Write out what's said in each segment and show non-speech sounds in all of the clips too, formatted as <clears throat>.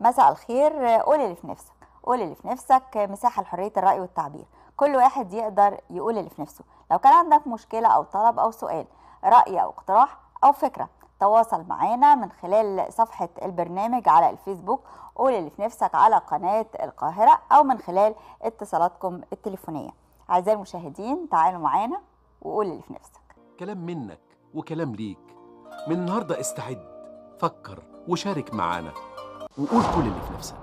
مساء الخير. قول اللي في نفسك. قول اللي في نفسك. مساحة لحرية الرأي والتعبير. كل واحد يقدر يقول اللي في نفسه. لو كان عندك مشكلة أو طلب أو سؤال رأي أو اقتراح أو فكرة تواصل معنا من خلال صفحة البرنامج على الفيسبوك. قول اللي في نفسك على قناة القاهرة أو من خلال اتصالاتكم التليفونية. أعزائي المشاهدين تعالوا معانا وقول اللي في نفسك. كلام منك وكلام ليك. من النهارده استعد فكر وشارك معانا وقول كل اللي في نفسك.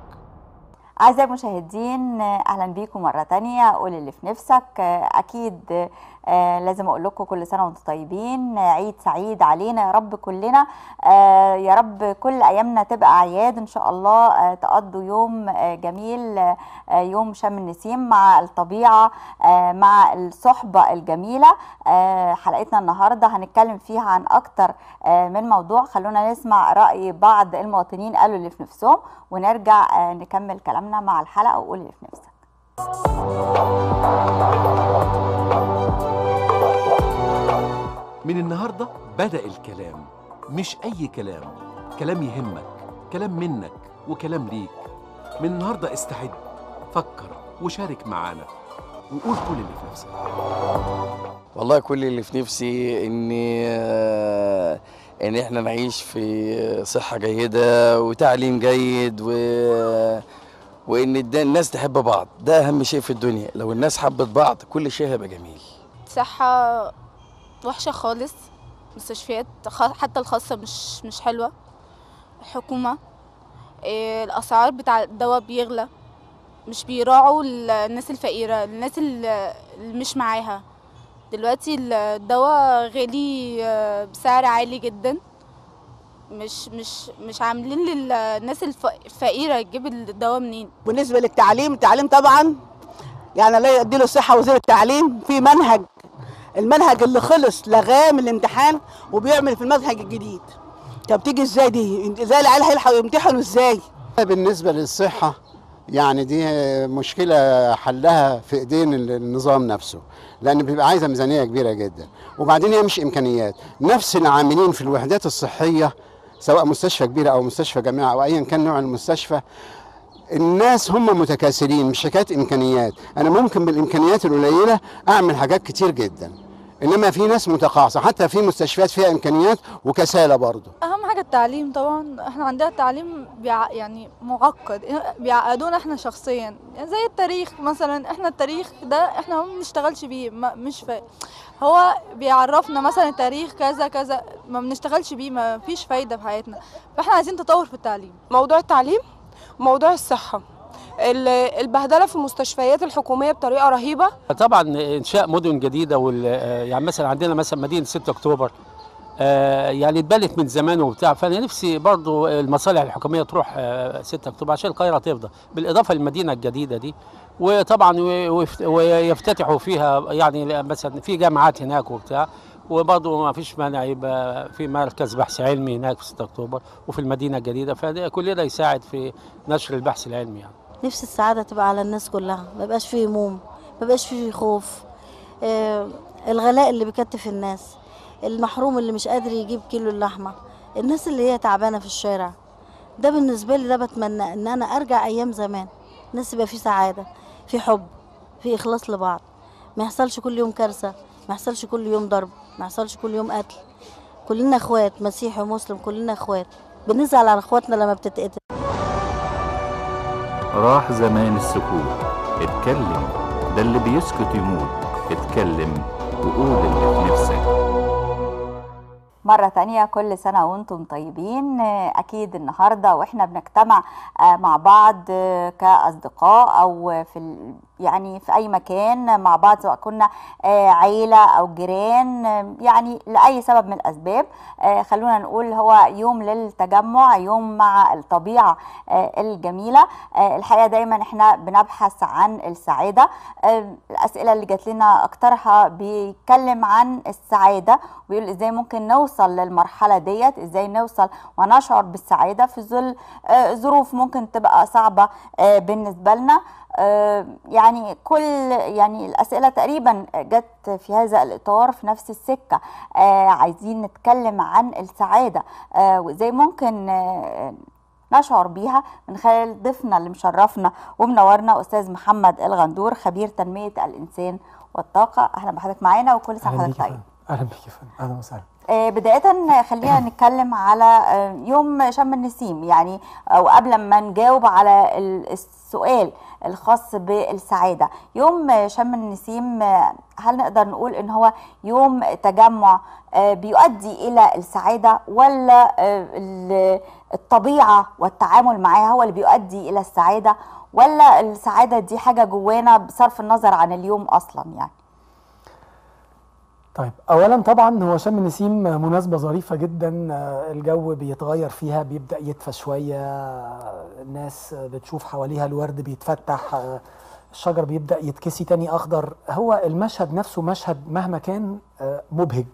أعزائي المشاهدين أهلا بيكم مرة تانية. قول اللي في نفسك. أكيد آه لازم أقول لكم كل سنة وأنتم طيبين. عيد سعيد علينا يا رب كلنا. آه يا رب كل أيامنا تبقى أعياد إن شاء الله. آه تقضوا يوم جميل. يوم شم النسيم مع الطبيعة مع الصحبة الجميلة. حلقتنا النهاردة هنتكلم فيها عن أكتر من موضوع. خلونا نسمع رأي بعض المواطنين قالوا اللي في نفسهم ونرجع نكمل كلامنا. مع الحلقة وقول اللي في نفسك. من النهارده بدأ الكلام مش أي كلام. كلام يهمك كلام منك وكلام ليك. من النهارده استعد فكر وشارك معانا وقول كل اللي في نفسك. والله كل اللي في نفسي اني آه، إن إحنا نعيش في صحة جيدة وتعليم جيد و وإن الناس تحب بعض. ده أهم شيء في الدنيا. لو الناس حبت بعض كل شيء هيبقى جميل. صحة وحشة خالص. مستشفيات حتى الخاصة مش مش حلوة. الحكومة إيه، الأسعار بتاع الدواء بيغلى. مش بيراعوا ال- الناس الفقيرة الناس ال- اللي مش معاها. دلوقتي الدواء غالي آه، بسعر عالي جدا. مش مش مش عاملين للناس الف- الفقيرة تجيب الدواء منين؟ بالنسبة للتعليم التعليم طبعا يعني الله يديله الصحة وزير التعليم في منهج المنهج اللي خلص لغاه من الامتحان وبيعمل في المنهج الجديد. طب تيجي إزاي دي؟ إزاي العيال هيلحقوا يمتحنوا إزاي؟ بالنسبة للصحة يعني دي مشكلة حلها في إيدين النظام نفسه لأن بيبقى عايزة ميزانية كبيرة جدا. وبعدين هي مش إمكانيات. نفس العاملين في الوحدات الصحية سواء مستشفى كبيرة أو مستشفى جامعة أو أيا كان نوع المستشفى الناس هم متكاسلين مش حكاية إمكانيات. أنا ممكن بالإمكانيات القليلة أعمل حاجات كتير جدا إنما في ناس متقاعسة حتى في مستشفيات فيها إمكانيات وكسالة برضه. أهم حاجة التعليم طبعا إحنا عندنا التعليم بيع يعني معقد بيعقدونا إحنا شخصيا. يعني زي التاريخ مثلا إحنا التاريخ ده إحنا ما بنشتغلش بيه ما مش فا... هو بيعرفنا مثلا التاريخ كذا كذا ما بنشتغلش بيه ما فيش فايدة في حياتنا. فإحنا عايزين تطور في التعليم. موضوع التعليم وموضوع الصحة. ال- البهدلة في المستشفيات الحكومية بطريقة رهيبة. طبعا إنشاء مدن جديدة وال يعني مثلا عندنا مثلا مدينة 6 أكتوبر. يعني اتبنت من زمان وبتاع. فأنا نفسي برضو المصالح الحكومية تروح آه، 6 أكتوبر عشان القاهرة تفضى بالإضافة للمدينة الجديدة دي. وطبعا ويفتتحوا فيها يعني مثلا في جامعات هناك وبتاع. وبرضه ما فيش مانع يبقى في مركز بحث علمي هناك في 6 أكتوبر وفي المدينة الجديدة. فده كل ده يساعد في نشر البحث العلمي يعني. نفس السعادة تبقى على الناس كلها. ما يبقاش فيه هموم ما يبقاش فيه خوف. آه الغلاء اللي بيكتف الناس. المحروم اللي مش قادر يجيب كيلو اللحمة. الناس اللي هي تعبانة في الشارع. ده بالنسبة لي ده بتمنى إن أنا أرجع أيام زمان. الناس يبقى في سعادة في حب في إخلاص لبعض. ما يحصلش كل يوم كارثة ما يحصلش كل يوم ضرب ما يحصلش كل يوم قتل. كلنا إخوات مسيحي ومسلم كلنا إخوات. بنزعل على إخواتنا لما بتتقتل. راح زمان السكوت. اتكلم ده اللي بيسكت يموت. اتكلم وقول اللي في نفسك. مرة تانية كل سنة وأنتم طيبين. أكيد النهاردة وإحنا بنجتمع آه، مع بعض آه، كأصدقاء أو في يعني في أي مكان مع بعض سواء كنا آه، عيلة أو جيران آه، يعني لأي سبب من الأسباب. آه، خلونا نقول هو يوم للتجمع يوم مع الطبيعة الجميلة. الحقيقة دايما إحنا بنبحث عن السعادة. الأسئلة اللي جات لنا أكترها بيتكلم عن السعادة ويقول إزاي ممكن نوصل للمرحلة ديت إزاي نوصل ونشعر بالسعادة في ظل ظروف ممكن تبقى صعبة آه، بالنسبة لنا. يعني يعني كل يعني الأسئلة تقريبا جت في هذا الإطار في نفس السكة. آه عايزين نتكلم عن السعادة. آه وإزاي ممكن آه نشعر بيها من خلال ضيفنا اللي مشرفنا ومنورنا أستاذ محمد الغندور خبير تنمية الإنسان والطاقة. أهلا بحضرتك معانا وكل أهلا وحضرتك طيب أهلا بيك يا فندم. أهلا وسهلا. آه، بداية خلينا <coughs> نتكلم على آه، يوم شم النسيم. يعني أو قبل ما نجاوب على ال- السؤال الخاص بالسعادة. يوم شم النسيم هل نقدر نقول إن هو يوم تجمع آه، بيؤدي إلى السعادة ولا آه، ال- الطبيعة والتعامل معاها هو اللي بيؤدي إلى السعادة؟ ولا السعادة دي حاجة جوانا بصرف النظر عن اليوم أصلا يعني؟ طيب اولا طبعا هو شم النسيم مناسبة ظريفة جدا الجو بيتغير فيها بيبدأ يدفى شوية الناس بتشوف حواليها الورد بيتفتح الشجر بيبدأ يتكسي تاني أخضر. هو المشهد نفسه مشهد مهما كان مبهج.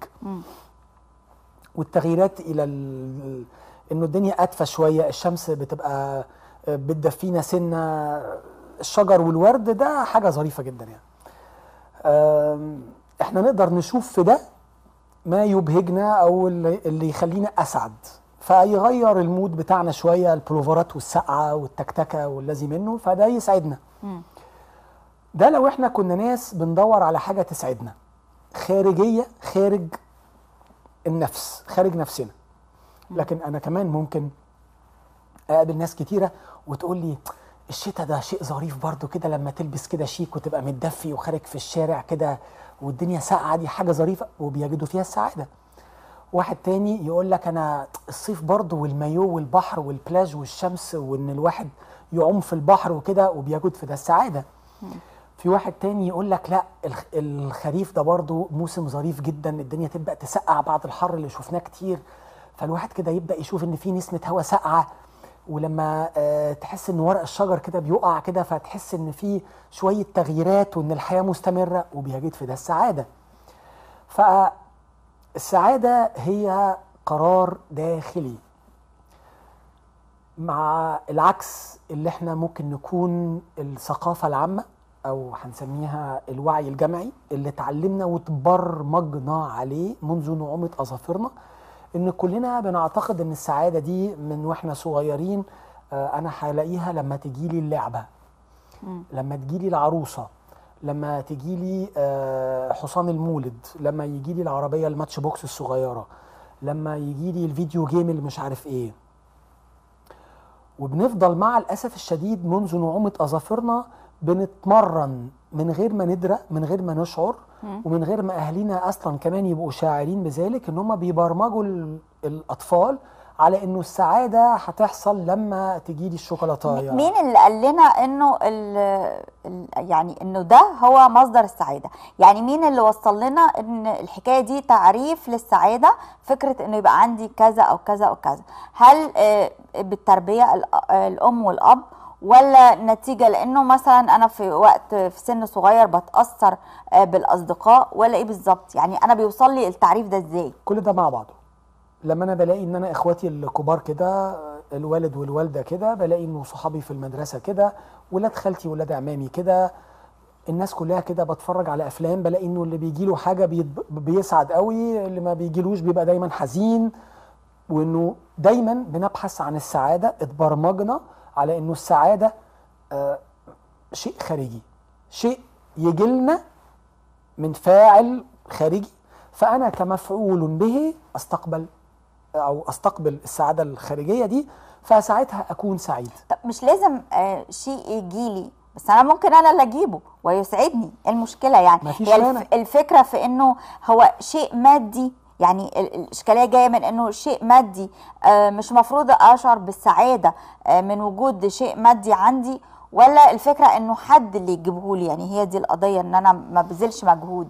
والتغييرات إلى ال- إنه الدنيا أدفى شوية الشمس بتبقى بتدفينا سنة الشجر والورد ده حاجة ظريفة جدا يعني. إحنا نقدر نشوف في ده ما يبهجنا أو اللي, يخلينا اسعد. فيغير المود بتاعنا شوية البلوفرات والسقعة والتكتكة والذي منه فده يسعدنا. ده لو إحنا كنا ناس بندور على حاجة تسعدنا. خارجية خارج النفس خارج نفسنا. لكن أنا كمان ممكن أقابل ناس كتيرة وتقول لي الشتاء ده شيء ظريف برضو كده لما تلبس كده شيك وتبقى متدفي وخارج في الشارع كده والدنيا ساقعة دي حاجة ظريفة وبيجدوا فيها السعادة. واحد تاني يقول لك أنا الصيف برضو والمايو والبحر والبلاج والشمس وإن الواحد يعوم في البحر وكده وبيجد في ده السعادة. في واحد تاني يقول لك لا الخ- الخريف ده برضو موسم ظريف جدا الدنيا تبدأ تسقع بعد الحر اللي شفناه كتير. فالواحد كده يبدأ يشوف إن في نسمة هواء ساقعة ولما آه، تحس إن ورق الشجر كده بيقع كده فتحس إن في شوية تغييرات وإن الحياة مستمرة وبيجد في ده السعادة. فالسعادة هي قرار داخلي مع العكس اللي إحنا ممكن نكون الثقافة العامة أو هنسميها الوعي الجمعي اللي اتعلمنا وتبرمجنا عليه منذ نعومة أظافرنا. إن كلنا بنعتقد إن السعادة دي من وإحنا صغيرين آه، أنا هلاقيها لما تجيلي اللعبة لما تجيلي العروسة لما تجيلي آه، حصان المولد لما يجيلي العربية ال Matchbox الصغيرة لما يجيلي ال video game اللي مش عارف إيه. وبنفضل مع الأسف الشديد منذ نعومة أظافرنا بنتمرن من غير ما ندرى من غير ما نشعر ومن غير ما أهالينا أصلا كمان يبقوا شاعرين بذلك إن هم بيبرمجوا ال- الأطفال على إنه السعادة هتحصل لما تجيلي الشوكولاتاية. مين اللي قال لنا إنه ال ال يعني إنه ده هو مصدر السعادة؟ يعني مين اللي وصل لنا إن الحكاية دي تعريف للسعادة؟ فكرة إنه يبقى عندي كذا أو كذا أو كذا. هل آه، بالتربية ال- آه، الأم والأب ولا نتيجة؟ لأنه مثلا أنا في وقت في سن صغير بتأثر آه، بالأصدقاء ولا إيه بالظبط؟ يعني أنا بيوصل لي التعريف ده إزاي؟ كل ده مع بعضه. لما أنا بلاقي إن أنا إخواتي الكبار كده الوالد والوالدة كده بلاقي إنه صحابي في المدرسة كده ولاد خالتي ولاد عمامي كده الناس كلها كده بتفرج على أفلام بلاقي إنه اللي بيجي له حاجة بيسعد قوي اللي ما بيجيلوش بيبقى دايما حزين وإنه دايما بنبحث عن السعادة اتبرمجنا على إنه السعادة آه شيء خارجي. شيء يجي لنا من فاعل خارجي فأنا كمفعول به أستقبل أو أستقبل السعادة الخارجية دي فساعتها أكون سعيد. طب مش لازم آه شيء يجيلي بس أنا ممكن أنا اللي أجيبه ويسعدني. إيه المشكلة يعني؟ هي. الف الفكرة في إنه هو شيء مادي يعني ال- الإشكالية جاية من إنه شيء مادي آه مش مفروض أشعر بالسعادة آه من وجود شيء مادي عندي ولا الفكرة إنه حد اللي يجيبه لي؟ يعني هي دي القضية إن أنا ما بذلش مجهود.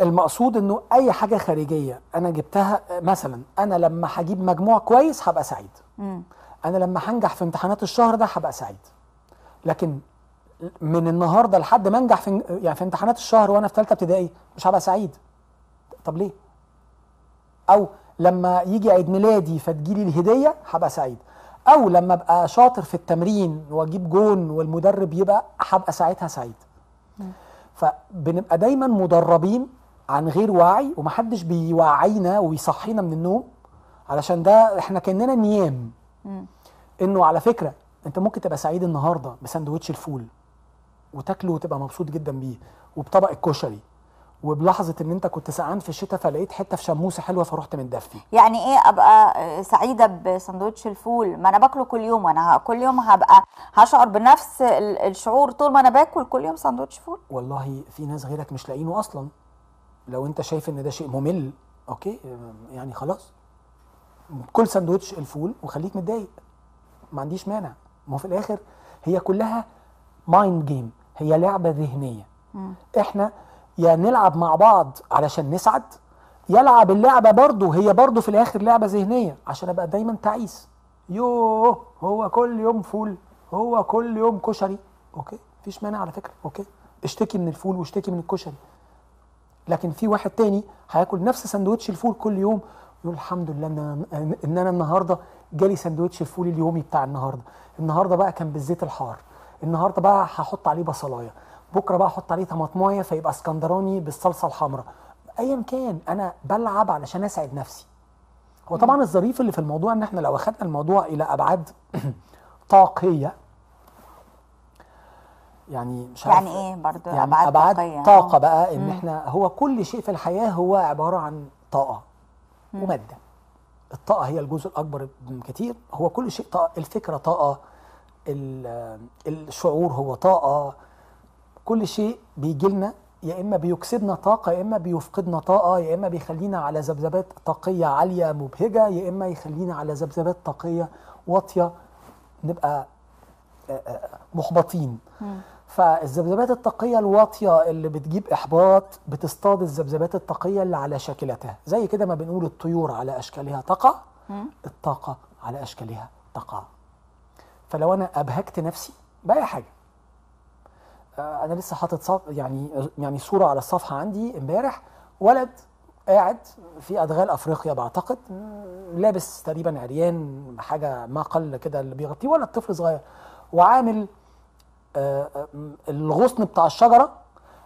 المقصود إنه أي حاجة خارجية أنا جبتها مثلا أنا لما هجيب مجموع كويس هبقى سعيد. مم. أنا لما هنجح في امتحانات الشهر ده هبقى سعيد. لكن من النهارده لحد ما أنجح في يعني في امتحانات الشهر وأنا في ثالثه ابتدائي مش هبقى سعيد. طب ليه؟ أو لما يجي عيد ميلادي فتجيلي الهدية هبقى سعيد. أو لما أبقى شاطر في التمرين وأجيب جون والمدرب يبقى هبقى ساعتها سعيد. فبنبقى دايما مدربين عن غير وعي ومحدش بيوعينا ويصحينا من النوم علشان ده إحنا كأننا نيام. إنه على فكرة أنت ممكن تبقى سعيد النهارده بسندوتش الفول وتاكله وتبقى مبسوط جدا بيه وبطبق الكشري. وبلحظة إن أنت كنت سقعان في الشتاء فلقيت حتة في شموسة حلوة فرحت متدفي يعني إيه أبقى سعيدة بسندوتش الفول؟ ما أنا باكله كل يوم وأنا كل يوم هبقى هشعر بنفس ال- الشعور طول ما أنا باكل كل يوم سندوتش فول. والله في ناس غيرك مش لاقينه أصلا. لو أنت شايف إن ده شيء ممل okay يعني خلاص. كل سندوتش الفول وخليك متضايق. ما عنديش مانع. ما في الآخر هي كلها mind game هي لعبة ذهنية. إحنا يا نلعب مع بعض علشان نسعد يلعب اللعبة برضه هي برضه في الآخر لعبة ذهنية عشان أبقى دايما تعيس. يوه هو كل يوم فول هو كل يوم كشري. okay؟ مفيش مانع على فكرة. okay؟ اشتكي من الفول واشتكي من الكشري. لكن في واحد تاني هياكل نفس سندوتش الفول كل يوم يقول الحمد لله إن أنا إن أنا النهارده جالي سندوتش الفول اليومي بتاع النهارده. النهارده بقى كان بالزيت الحار. النهارده بقى هحط عليه بصلاية. بكرة بقى أحط عليه طماطمايه فيبقى اسكندراني بالصلصة الحمراء. ايا كان أنا بلعب علشان أسعد نفسي. هو طبعا الظريف اللي في الموضوع إن إحنا لو أخدنا الموضوع إلى أبعاد <clears throat> طاقية يعني مش عارف يعني إيه برضو يعني أبعاد, أبعاد طاقية؟ طاقة آه. بقى إن مم. إحنا هو كل شيء في الحياة هو عبارة عن طاقة مم. ومادة. الطاقة هي الجزء الأكبر كتير. هو كل شيء طاقة الفكرة طاقة ال- الشعور هو طاقة. كل شيء بيجي لنا يا إما بيكسبنا طاقة يا إما بيفقدنا طاقة يا إما بيخلينا على ذبذبات طاقية عالية مبهجة يا إما يخلينا على ذبذبات طاقية واطية نبقى آه، آه، محبطين. فالذبذبات الطاقية الواطية اللي بتجيب إحباط بتصطاد الذبذبات الطاقية اللي على شاكلتها. زي كده ما بنقول الطيور على أشكالها تقع. الطاقة على أشكالها تقع. فلو أنا أبهجت نفسي بأي حاجة أنا لسه حاطط صف يعني يعني صورة على الصفحة عندي امبارح. ولد قاعد في أدغال أفريقيا بعتقد لابس تقريبا عريان حاجة ما قل كده اللي بيغطيه. ولد طفل صغير. وعامل آه، آه، الغصن بتاع الشجرة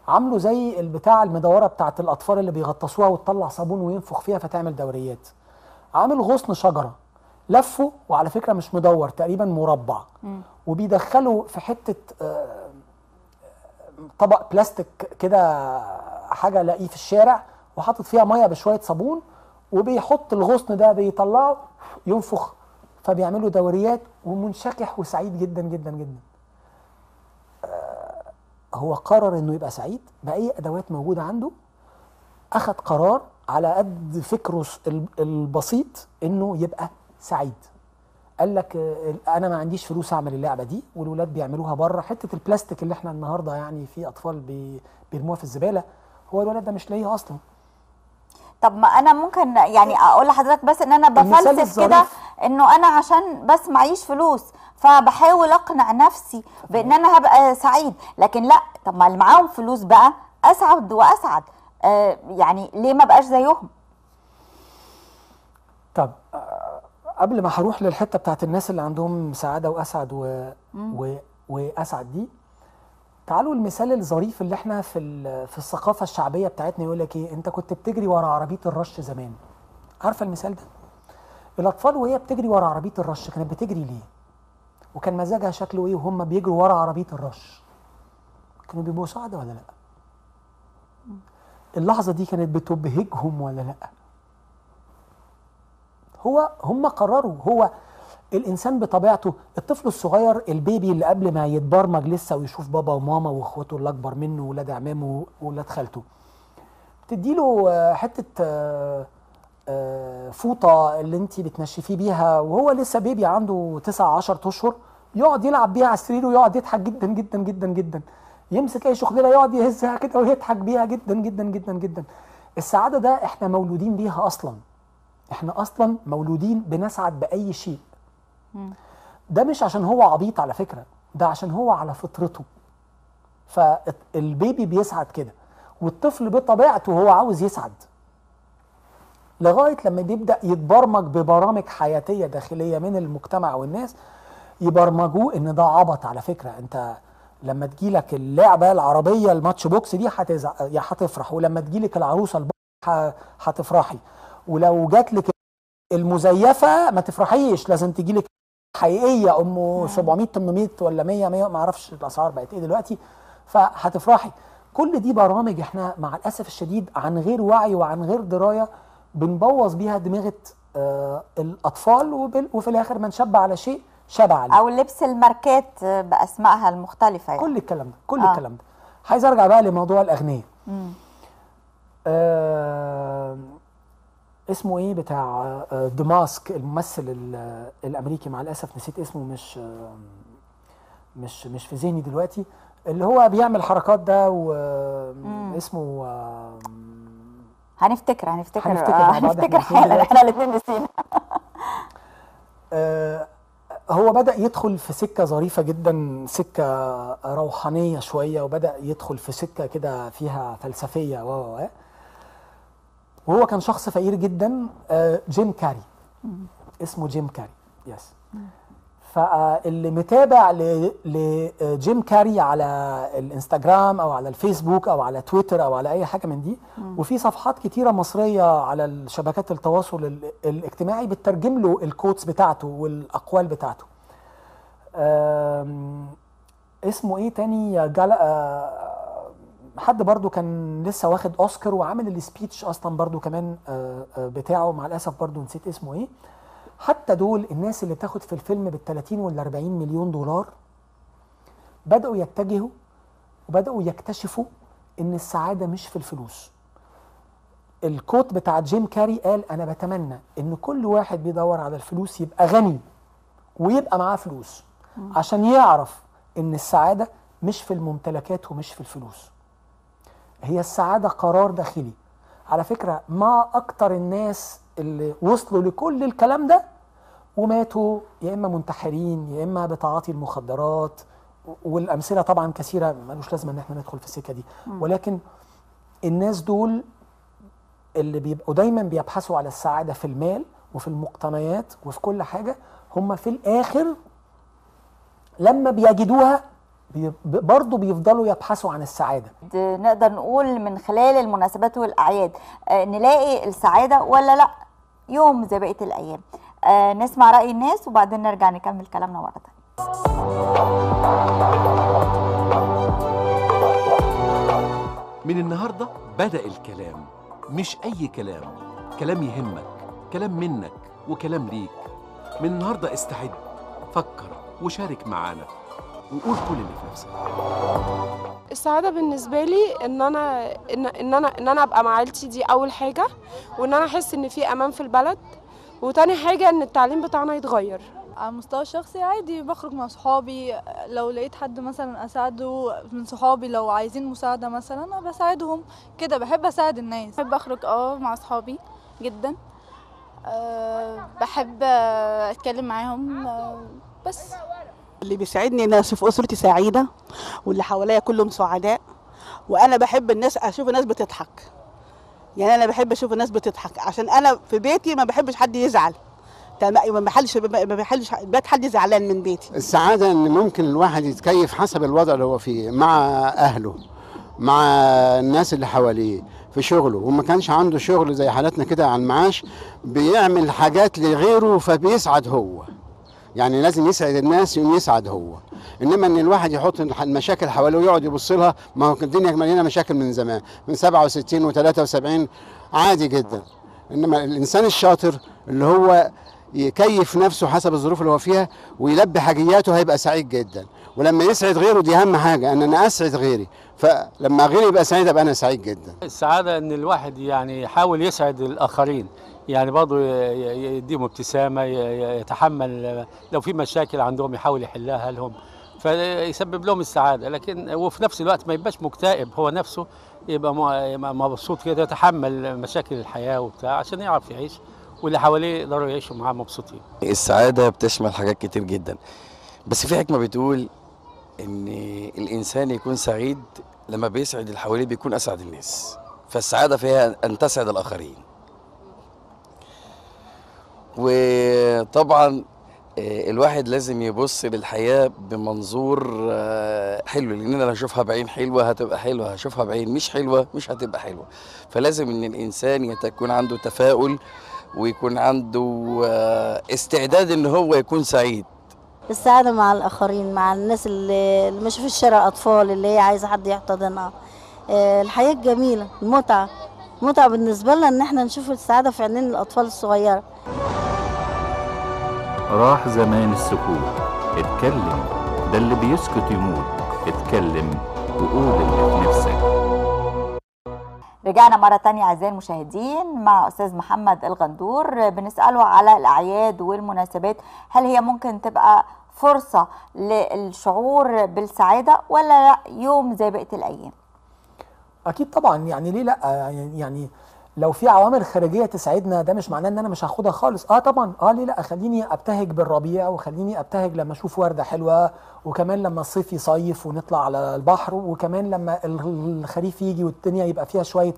عامله زي البتاع المدورة بتاعت الأطفال اللي بيغطسوها وتطلع صابون وينفخ فيها فتعمل دوريات. عامل غصن شجرة لفه وعلى فكرة مش مدور تقريبا مربع. وبيدخله في حتة آه، طبق بلاستيك كده حاجة الاقيه في الشارع وحاطط فيها مية بشوية صابون وبيحط الغصن ده بيطلعه ينفخ. فبيعملوا دوريات ومنشكح وسعيد جدا جدا جدا. آه، هو قرر إنه يبقى سعيد بأي أدوات موجودة عنده. أخذ قرار على قد فكره البسيط إنه يبقى سعيد. قال لك أنا ما عنديش فلوس أعمل اللعبة دي والولاد بيعملوها بره. حتة البلاستيك اللي إحنا النهارده يعني في أطفال بي- بيرموها في الزبالة هو الولد ده مش لاقيها أصلا. طب ما أنا ممكن يعني أقول لحضرتك بس إن أنا بفلسف كده. إنه أنا عشان بس معيش فلوس فبحاول أقنع نفسي بإن أنا هبقى سعيد. لكن لأ طب ما اللي معاهم فلوس بقى أسعد وأسعد. آه يعني ليه ما بقاش زيهم؟ طب قبل ما هروح للحتة بتاعت الناس اللي عندهم سعادة وأسعد و... و... وأسعد دي تعالوا المثال الظريف اللي إحنا في ال... في الثقافة الشعبية بتاعتنا يقول لك إيه أنت كنت بتجري ورا عربية الرش زمان. عارفة المثال ده؟ الأطفال وهي بتجري ورا عربية الرش كانت بتجري ليه؟ وكان مزاجها شكله إيه وهم بيجروا ورا عربية الرش؟ كانوا بيبقوا سعداء ولا لأ؟ اللحظة دي كانت بتبهجهم ولا لأ؟ هو هم قرروا هو الإنسان بطبيعته الطفل الصغير البيبي اللي قبل ما يتبرمج لسه ويشوف بابا وماما وإخواته اللي اكبر منه وولاد عمامه وولاد خالته. تديله آه، حتة آه، آه، فوطة اللي انت بتنشفيه بيها وهو لسه بيبي عنده 9 10 أشهر يقعد يلعب بيها على السرير ويقعد يضحك جدا جدا جدا جدا. يمسك أي شخليله يقعد يهزها كده ويضحك بيها جدا جدا جدا جدا. السعادة ده إحنا مولودين بيها أصلا. إحنا أصلا مولودين بنسعد بأي شيء. ده مش عشان هو عبيط على فكرة ده عشان هو على فطرته. فالبيبي بيسعد كده والطفل بطبيعته هو عاوز يسعد. لغاية لما بيبدأ يتبرمج ببرامج حياتية داخلية من المجتمع والناس يبرمجوه إن ده عبط على فكرة. أنت لما تجيلك اللعبة العربية الماتش بوكس دي هتزع... يا هتفرح ولما تجيلك العروسة هتفرحي. ولو جات لك المزيفة ما تفرحيش لازم تجي لك حقيقية. أم 700 800 ولا 100 100 ما أعرفش الأسعار بقت إيه دلوقتي. فهتفرحي. كل دي برامج إحنا مع الأسف الشديد عن غير وعي وعن غير دراية بنبوظ بيها دماغة آه الأطفال وفي الآخر من شب على شيء شبع عليه. أو لبس الماركات بأسمائها المختلفة يعني. كل الكلام ده كل آه. الكلام ده. عايز أرجع بقى لموضوع الاغنياء. آه اسمه إيه بتاع آه دماسك الممثل ال- الأمريكي مع الأسف نسيت اسمه مش آه مش مش في ذهني دلوقتي اللي هو بيعمل الحركات ده واسمه آه هنفتكر هنفتكر هنفتكر آه، هنفتكر حالا. إحنا الاثنين نسينا آه، هو بدأ يدخل في سكة ظريفة جدا سكة روحانية شوية وبدأ يدخل في سكة كده فيها و و. وهو كان شخص فقير جدا آه، جيم كاري. اسمه جيم كاري. yes فاللي متابع لجيم كاري على الإنستجرام أو على الفيسبوك أو على تويتر أو على أي حاجة من دي وفي صفحات كتيرة مصرية على الشبكات التواصل ال- الاجتماعي بتترجم له ال quotes بتاعته والأقوال بتاعته. اسمه إيه تاني؟ جال آه، حد برضو كان لسه واخد أوسكار وعامل ال speech أصلا برضو كمان آه، آه، بتاعه مع الأسف برضو نسيت اسمه إيه حتى دول الناس اللي بتاخد في الفيلم بال 30 وال 40 مليون دولار بدأوا يتجهوا وبدأوا يكتشفوا إن السعادة مش في الفلوس. الكوت بتاع جيم كاري قال أنا بتمنى إن كل واحد بيدور على الفلوس يبقى غني ويبقى معاه فلوس عشان يعرف إن السعادة مش في الممتلكات ومش في الفلوس. هي السعادة قرار داخلي. على فكرة ما أكتر الناس اللي وصلوا لكل الكلام ده وماتوا يا إما منتحرين يا إما بتعاطي المخدرات والأمثلة طبعا كثيرة ملوش لازمة إن إحنا ندخل في السكة دي ولكن الناس دول اللي بيبقوا دايما بيبحثوا على السعادة في المال وفي المقتنيات وفي كل حاجة هم في الآخر لما بيجدوها بي- برضه بيفضلوا يبحثوا عن السعادة. نقدر نقول من خلال المناسبات والأعياد آه، نلاقي السعادة ولا لأ؟ يوم زي بقية الأيام. آه، نسمع رأي الناس وبعدين نرجع نكمل كلامنا مرة من النهارده بدأ الكلام. مش أي كلام. كلام يهمك كلام منك وكلام ليك. من النهارده استعد فكر وشارك معانا. وقول كل اللي في نفسك. السعادة بالنسبة لي إن أنا إن, إن أنا إن أنا أبقى مع عيلتي دي أول حاجة وإن أنا أحس إن في أمان في البلد. وتاني حاجة إن التعليم بتاعنا يتغير. على المستوى الشخصي عادي بخرج مع صحابي. لو لقيت حد مثلا أساعده من صحابي لو عايزين مساعدة مثلا أنا بساعدهم. كده بحب أساعد الناس. بحب أخرج آه مع اصحابي جدا. أه بحب أتكلم معاهم أه بس. اللي بيساعدني إن أشوف أسرتي سعيدة واللي حواليا كلهم سعداء وأنا بحب الناس أشوف الناس بتضحك. يعني أنا بحب أشوف الناس بتضحك. عشان أنا في بيتي ما بحبش حد يزعل. ما بحلش ما بحلش بيت حد زعلان من بيتي. السعادة إن ممكن الواحد يتكيف حسب الوضع اللي هو فيه مع أهله مع الناس اللي حواليه في شغله. وما كانش عنده شغل زي حالتنا كده على المعاش بيعمل حاجات لغيره فبيسعد هو. يعني لازم يسعد الناس يوم يسعد هو. إنما إن الواحد يحط المشاكل حواليه ويقعد يبص لها ما هو الدنيا مليانة مشاكل من زمان من 67 و73 عادي جدا. إنما الإنسان الشاطر اللي هو يكيف نفسه حسب الظروف اللي هو فيها ويلبي حاجياته هيبقى سعيد جدا. ولما يسعد غيره دي أهم حاجة إن أنا أسعد غيري. فلما غيري يبقى سعيد أبقى أنا سعيد جدا. السعادة إن الواحد يعني يحاول يسعد الآخرين. يعني برضه يديهم ي- يتحمل لو في مشاكل عندهم يحاول يحلها لهم فيسبب لهم السعادة. لكن وفي نفس الوقت ما يبقاش مكتئب هو نفسه يبقى مبسوط كده يتحمل مشاكل الحياة وبتاع عشان يعرف يعيش واللي حواليه يقدروا يعيشوا معاه مبسوطين. السعادة بتشمل حاجات كتير جدا بس في حكمة بتقول إن الإنسان يكون سعيد لما بيسعد اللي حواليه بيكون أسعد الناس فالسعادة فيها أن تسعد الآخرين. وطبعا آه، الواحد لازم يبص للحياة بمنظور آه، حلو لأن أنا لو أشوفها بعين حلوة هتبقى حلوة هشوفها بعين مش حلوة مش هتبقى حلوة. فلازم إن الإنسان يكون عنده تفاؤل ويكون عنده آه، استعداد إن هو يكون سعيد. السعادة مع الآخرين مع الناس اللي ماشية في الشارع أطفال اللي هي عايزة حد يحتضنها. الحياة الجميلة المتعة. المتعة بالنسبة لنا إن إحنا نشوف السعادة في عينين الأطفال الصغيرة. راح زمان السكوت. اتكلم. ده اللي بيسكت يموت. اتكلم وقول اللي في نفسك. رجعنا مرة تانية أعزائي المشاهدين مع أستاذ محمد الغندور. بنسأله على الأعياد والمناسبات. هل هي ممكن تبقى فرصة للشعور بالسعادة ولا لا؟ يوم زي بقية الأيام. أكيد طبعا يعني ليه لأ؟ يعني لو في عوامل خارجية تساعدنا ده مش معناه إن أنا مش هاخدها خالص. آه طبعا. آه ليه لأ؟ خليني أبتهج بالربيع وخليني أبتهج لما أشوف وردة حلوة وكمان لما الصيف يصيف ونطلع على البحر وكمان لما ال- الخريف يجي والدنيا يبقى فيها شوية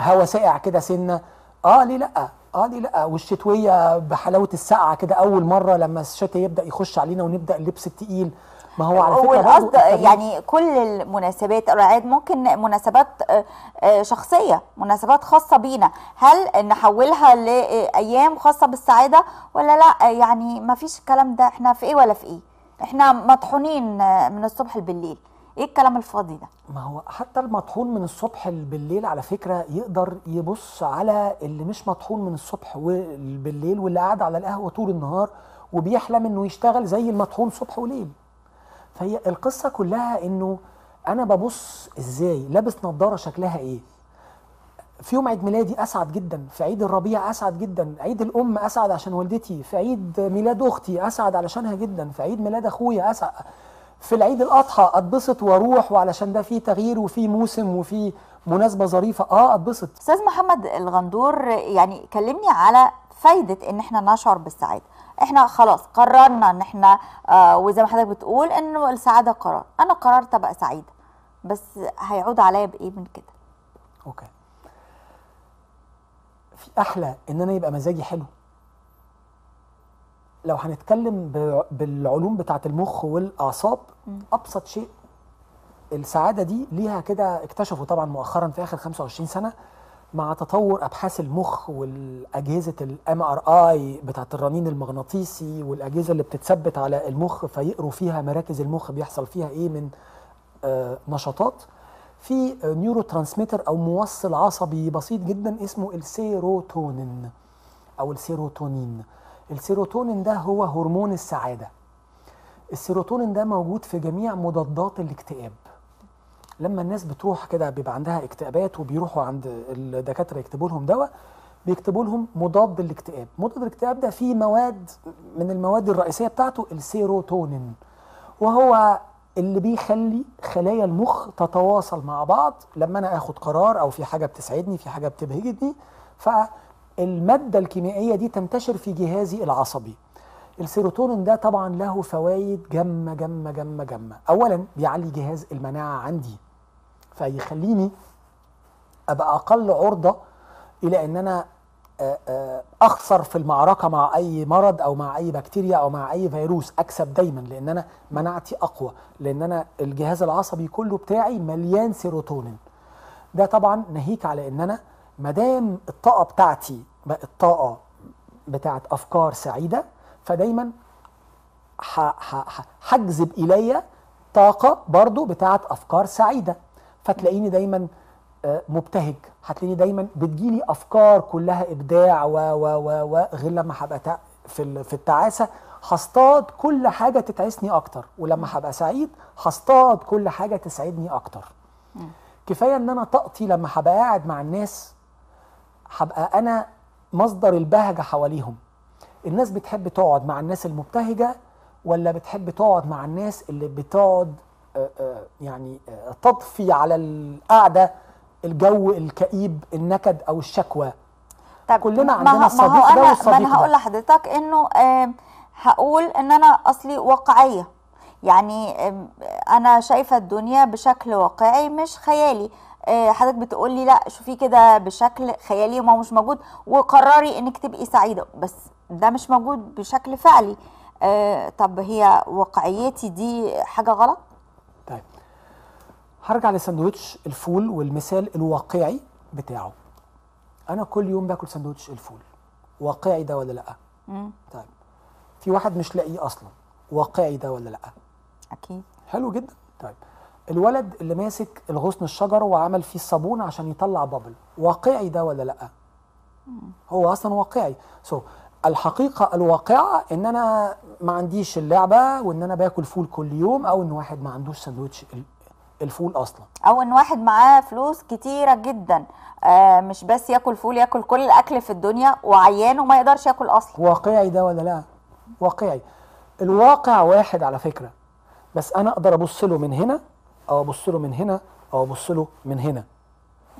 هوا ساقع كده سنة. آه ليه لأ؟ آه ليه لا والشتوية بحلاوة السقعه كده. أول مرة لما الشتاء يبدأ يخش علينا ونبدأ اللبس التقيل ما هو على فكرة والقصد يعني كل المناسبات الأعياد ممكن مناسبات آه، آه، شخصية مناسبات خاصة بينا. هل نحولها لأيام خاصة بالسعادة ولا لا؟ يعني ما فيش الكلام ده. إحنا في إيه ولا في إيه؟ إحنا مطحونين آه، من الصبح بالليل إيه الكلام الفاضي ده؟ ما هو حتى المطحون من الصبح بالليل على فكرة يقدر يبص على اللي مش مطحون من الصبح بالليل واللي قاعد على القهوة طول النهار وبيحلم إنه يشتغل زي المطحون صبح وليل. فهي القصة كلها إنه أنا ببص إزاي لابس نظارة شكلها إيه. في يوم عيد ميلادي أسعد جدا في عيد الربيع أسعد جدا عيد الأم أسعد عشان والدتي في عيد ميلاد أختي أسعد علشانها جدا في عيد ميلاد أخويا أسعد. في العيد الأضحى أتبسط وأروح وعلشان ده فيه تغيير وفيه موسم وفيه مناسبة ظريفة. آه أتبسط. أستاذ محمد الغندور يعني كلمني على فايدة إن إحنا نشعر بالسعادة. إحنا خلاص قررنا إن إحنا آه وزي ما حضرتك بتقول انه السعادة قرار. أنا قررت أبقى سعيدة بس هيعود عليا بإيه من كده؟ أوكي. في أحلى إن أنا يبقى مزاجي حلو. لو هنتكلم بالعلوم بتاعه المخ والأعصاب أبسط شيء السعادة دي ليها كده اكتشفوا طبعا مؤخرا في آخر 25 سنة مع تطور أبحاث المخ والأجهزة ال MRI بتاعه الرنين المغناطيسي والأجهزة اللي بتتثبت على المخ فيقروا فيها مراكز المخ بيحصل فيها إيه من آه، نشاطات. في neurotransmitter أو موصل عصبي بسيط جدا اسمه السيروتونين أو السيروتونين. السيروتونين ده هو هرمون السعادة. السيروتونين ده موجود في جميع مضادات الاكتئاب. لما الناس بتروح كده بيبقى عندها اكتئابات وبيروحوا عند الدكاترة يكتبوا لهم دواء بيكتبوا لهم مضاد للاكتئاب مضاد الاكتئاب ده فيه مواد من المواد الرئيسية بتاعته السيروتونين. وهو اللي بيخلي خلايا المخ تتواصل مع بعض. لما أنا آخد قرار أو في حاجة بتسعدني في حاجة بتبهجني فالماده الكيميائية دي تنتشر في جهازي العصبي. السيروتونين ده طبعا له فوائد جمه جمه جمه جمه اولا بيعلي جهاز المناعة عندي فيخليني عرضة إلى إن أنا آه، آه، أخسر في المعركة مع أي مرض أو مع أي بكتيريا أو مع أي فيروس. أكسب دايما لأن أنا مناعتي أقوى لأن أنا الجهاز العصبي كله بتاعي مليان سيروتونين. ده طبعا ناهيك على إن أنا ما دام الطاقة بتاعتي بقت طاقة بتاعت أفكار سعيدة فدايما هجذب الي طاقة برضو بتاعت أفكار سعيدة. فتلاقيني دايما آه، مبتهج. هتلاقيني دايما بتجيلي أفكار كلها إبداع و و و و غير لما هبقى في في التعاسة. هصطاد كل حاجة تتعسني أكتر. ولما هبقى سعيد هصطاد كل حاجة تسعدني أكتر. كفاية إن أنا طاقتي لما هبقى قاعد مع الناس هبقى أنا مصدر البهجة حواليهم. الناس بتحب تقعد مع الناس المبتهجة ولا بتحب تقعد مع الناس اللي بتقعد آه، آه، يعني آه، تضفي على القعدة الجو الكئيب النكد أو الشكوى؟ طب كلنا ما- عندنا ما الصديق أنا ده ما والصديق أنا هقول لحضرتك إنه هقول إن أنا أصلي واقعية. يعني أنا شايفة الدنيا بشكل واقعي مش خيالي. حضرتك بتقول لي لا شوفي كده بشكل خيالي وما مش موجود وقرري إنك تبقي سعيدة. بس ده مش موجود بشكل فعلي. آه، طب هي واقعيتي دي حاجة غلط؟ طيب. هرجع لساندوتش الفول والمثال الواقعي بتاعه. أنا كل يوم باكل ساندوتش الفول. واقعي ده ولا لأ؟ مم. طيب. في واحد مش لاقيه أصلا. واقعي ده ولا لأ؟ أكيد. حلو جدا. طيب. الولد اللي ماسك الغصن الشجر وعمل فيه الصابون عشان يطلع bubble. واقعي ده ولا لأ؟ هو أصلا واقعي. so, الحقيقة الواقعة إن أنا ما عنديش اللعبة وإن أنا باكل فول كل يوم أو إن واحد ما عندوش ساندوتش ال- الفول أصلا. أو إن واحد معاه فلوس كتيرة جدا آه مش بس ياكل فول ياكل كل الأكل في الدنيا وعيان وما يقدرش ياكل أصلا. واقعي ده ولا لأ؟ واقعي. الواقع واحد على فكرة بس أنا أقدر أبص له من هنا أو أبص له من هنا أو أبص له من هنا.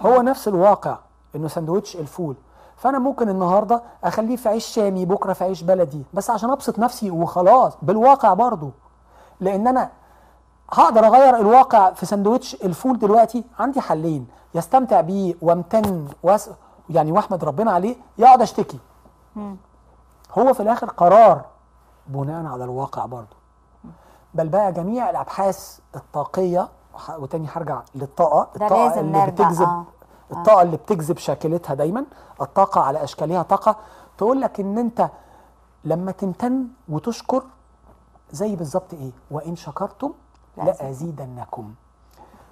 هو نفس الواقع إنه سندوتش الفول. فأنا ممكن النهارده أخليه في عيش شامي بكرة في عيش بلدي بس عشان أبسط نفسي وخلاص بالواقع برضو لأن أنا هقدر أغير الواقع في سندوتش الفول دلوقتي؟ عندي حلين. يستمتع بيه وامتن وأس... يعني وأحمد ربنا عليه يقعد أشتكي. هو في الآخر قرار بناء على الواقع برضه. بل بقى جميع الأبحاث الطاقية وتاني هرجع للطاقة. الطاقة اللي نرجع، بتجذب آه. الطاقة اللي بتجذب شاكلتها دايما. الطاقة على اشكالها طاقة. تقول لك إن أنت لما تمتن وتشكر زي بالظبط إيه؟ وإن شكرتم لأزيدنكم.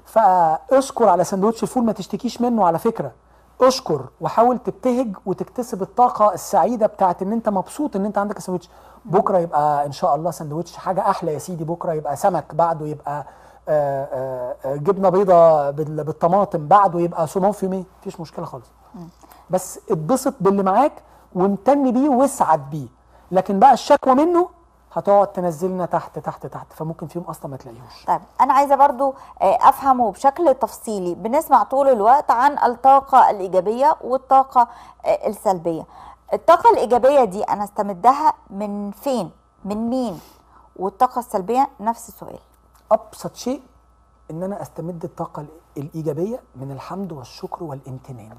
فأشكر على سندوتش الفول ما تشتكيش منه على فكرة. أشكر وحاول تبتهج وتكتسب الطاقة السعيدة بتاعت إن أنت مبسوط إن أنت عندك سندوتش. بكرة يبقى إن شاء الله سندوتش حاجة أحلى يا سيدي. بكرة يبقى سمك بعده يبقى جبنة بيضة بال- بالطماطم بعده يبقى صومال فيميه مفيش مشكلة خالص. بس اتبسط باللي معاك وامتن بيه واسعد بيه. لكن بقى الشكوى منه هتقعد تنزلنا تحت تحت تحت. فممكن في يوم أصلا ما تلاقيهوش. طيب أنا عايزة برضو آه، أفهمه بشكل تفصيلي. بنسمع طول الوقت عن الطاقة الإيجابية والطاقة آه، السلبية. الطاقة الإيجابية دي أنا استمدها من فين؟ من مين؟ والطاقة السلبية؟ نفس السؤال. أبسط شيء إن أنا أستمد الطاقة ال- الإيجابية من الحمد والشكر والامتنان.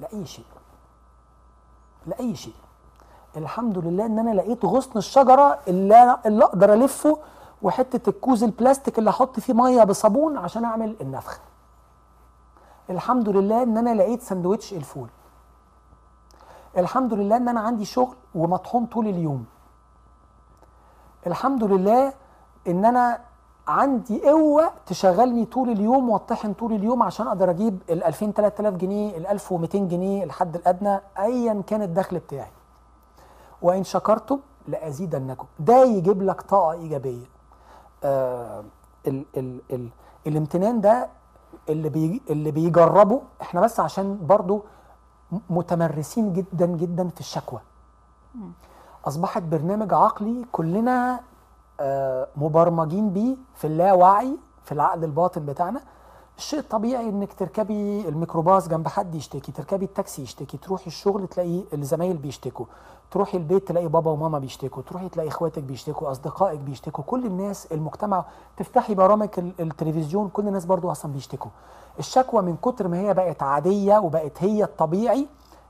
لأي شيء. لأي شيء. الحمد لله إن أنا لقيت غصن الشجرة اللي اللي أقدر ألفه وحتة الكوز البلاستيك اللي أحط فيه مية بصابون عشان أعمل النفخ. الحمد لله إن أنا لقيت سندوتش الفول. الحمد لله إن أنا عندي شغل ومطحون طول اليوم. الحمد لله إن أنا عندي قوة تشغلني طول اليوم وأطحن طول اليوم عشان أقدر أجيب ال 2000 3000 جنيه ال 1200 جنيه الحد الأدنى ايا كان الدخل بتاعي. وإن شكرتم لأزيدنكم. ده يجيب لك طاقة إيجابية. آه ال ال ال الامتنان ده اللي بي اللي بيجربه إحنا بس عشان برضو متمرسين جدا جدا في الشكوى. أصبحت برنامج عقلي كلنا مبرمجين بيه في اللاوعي في العقل الباطن بتاعنا. الشيء الطبيعي إنك تركبي الميكروباص جنب حد يشتكي تركبي التاكسي يشتكي تروحي الشغل تلاقي الزمايل بيشتكوا تروحي البيت تلاقي بابا وماما بيشتكوا تروحي تلاقي إخواتك بيشتكوا أصدقائك بيشتكوا. كل الناس المجتمع تفتحي برامج ال- التلفزيون كل الناس برضو أصلا بيشتكوا. الشكوى من كتر ما هي بقت عادية وبقت هي الطبيعي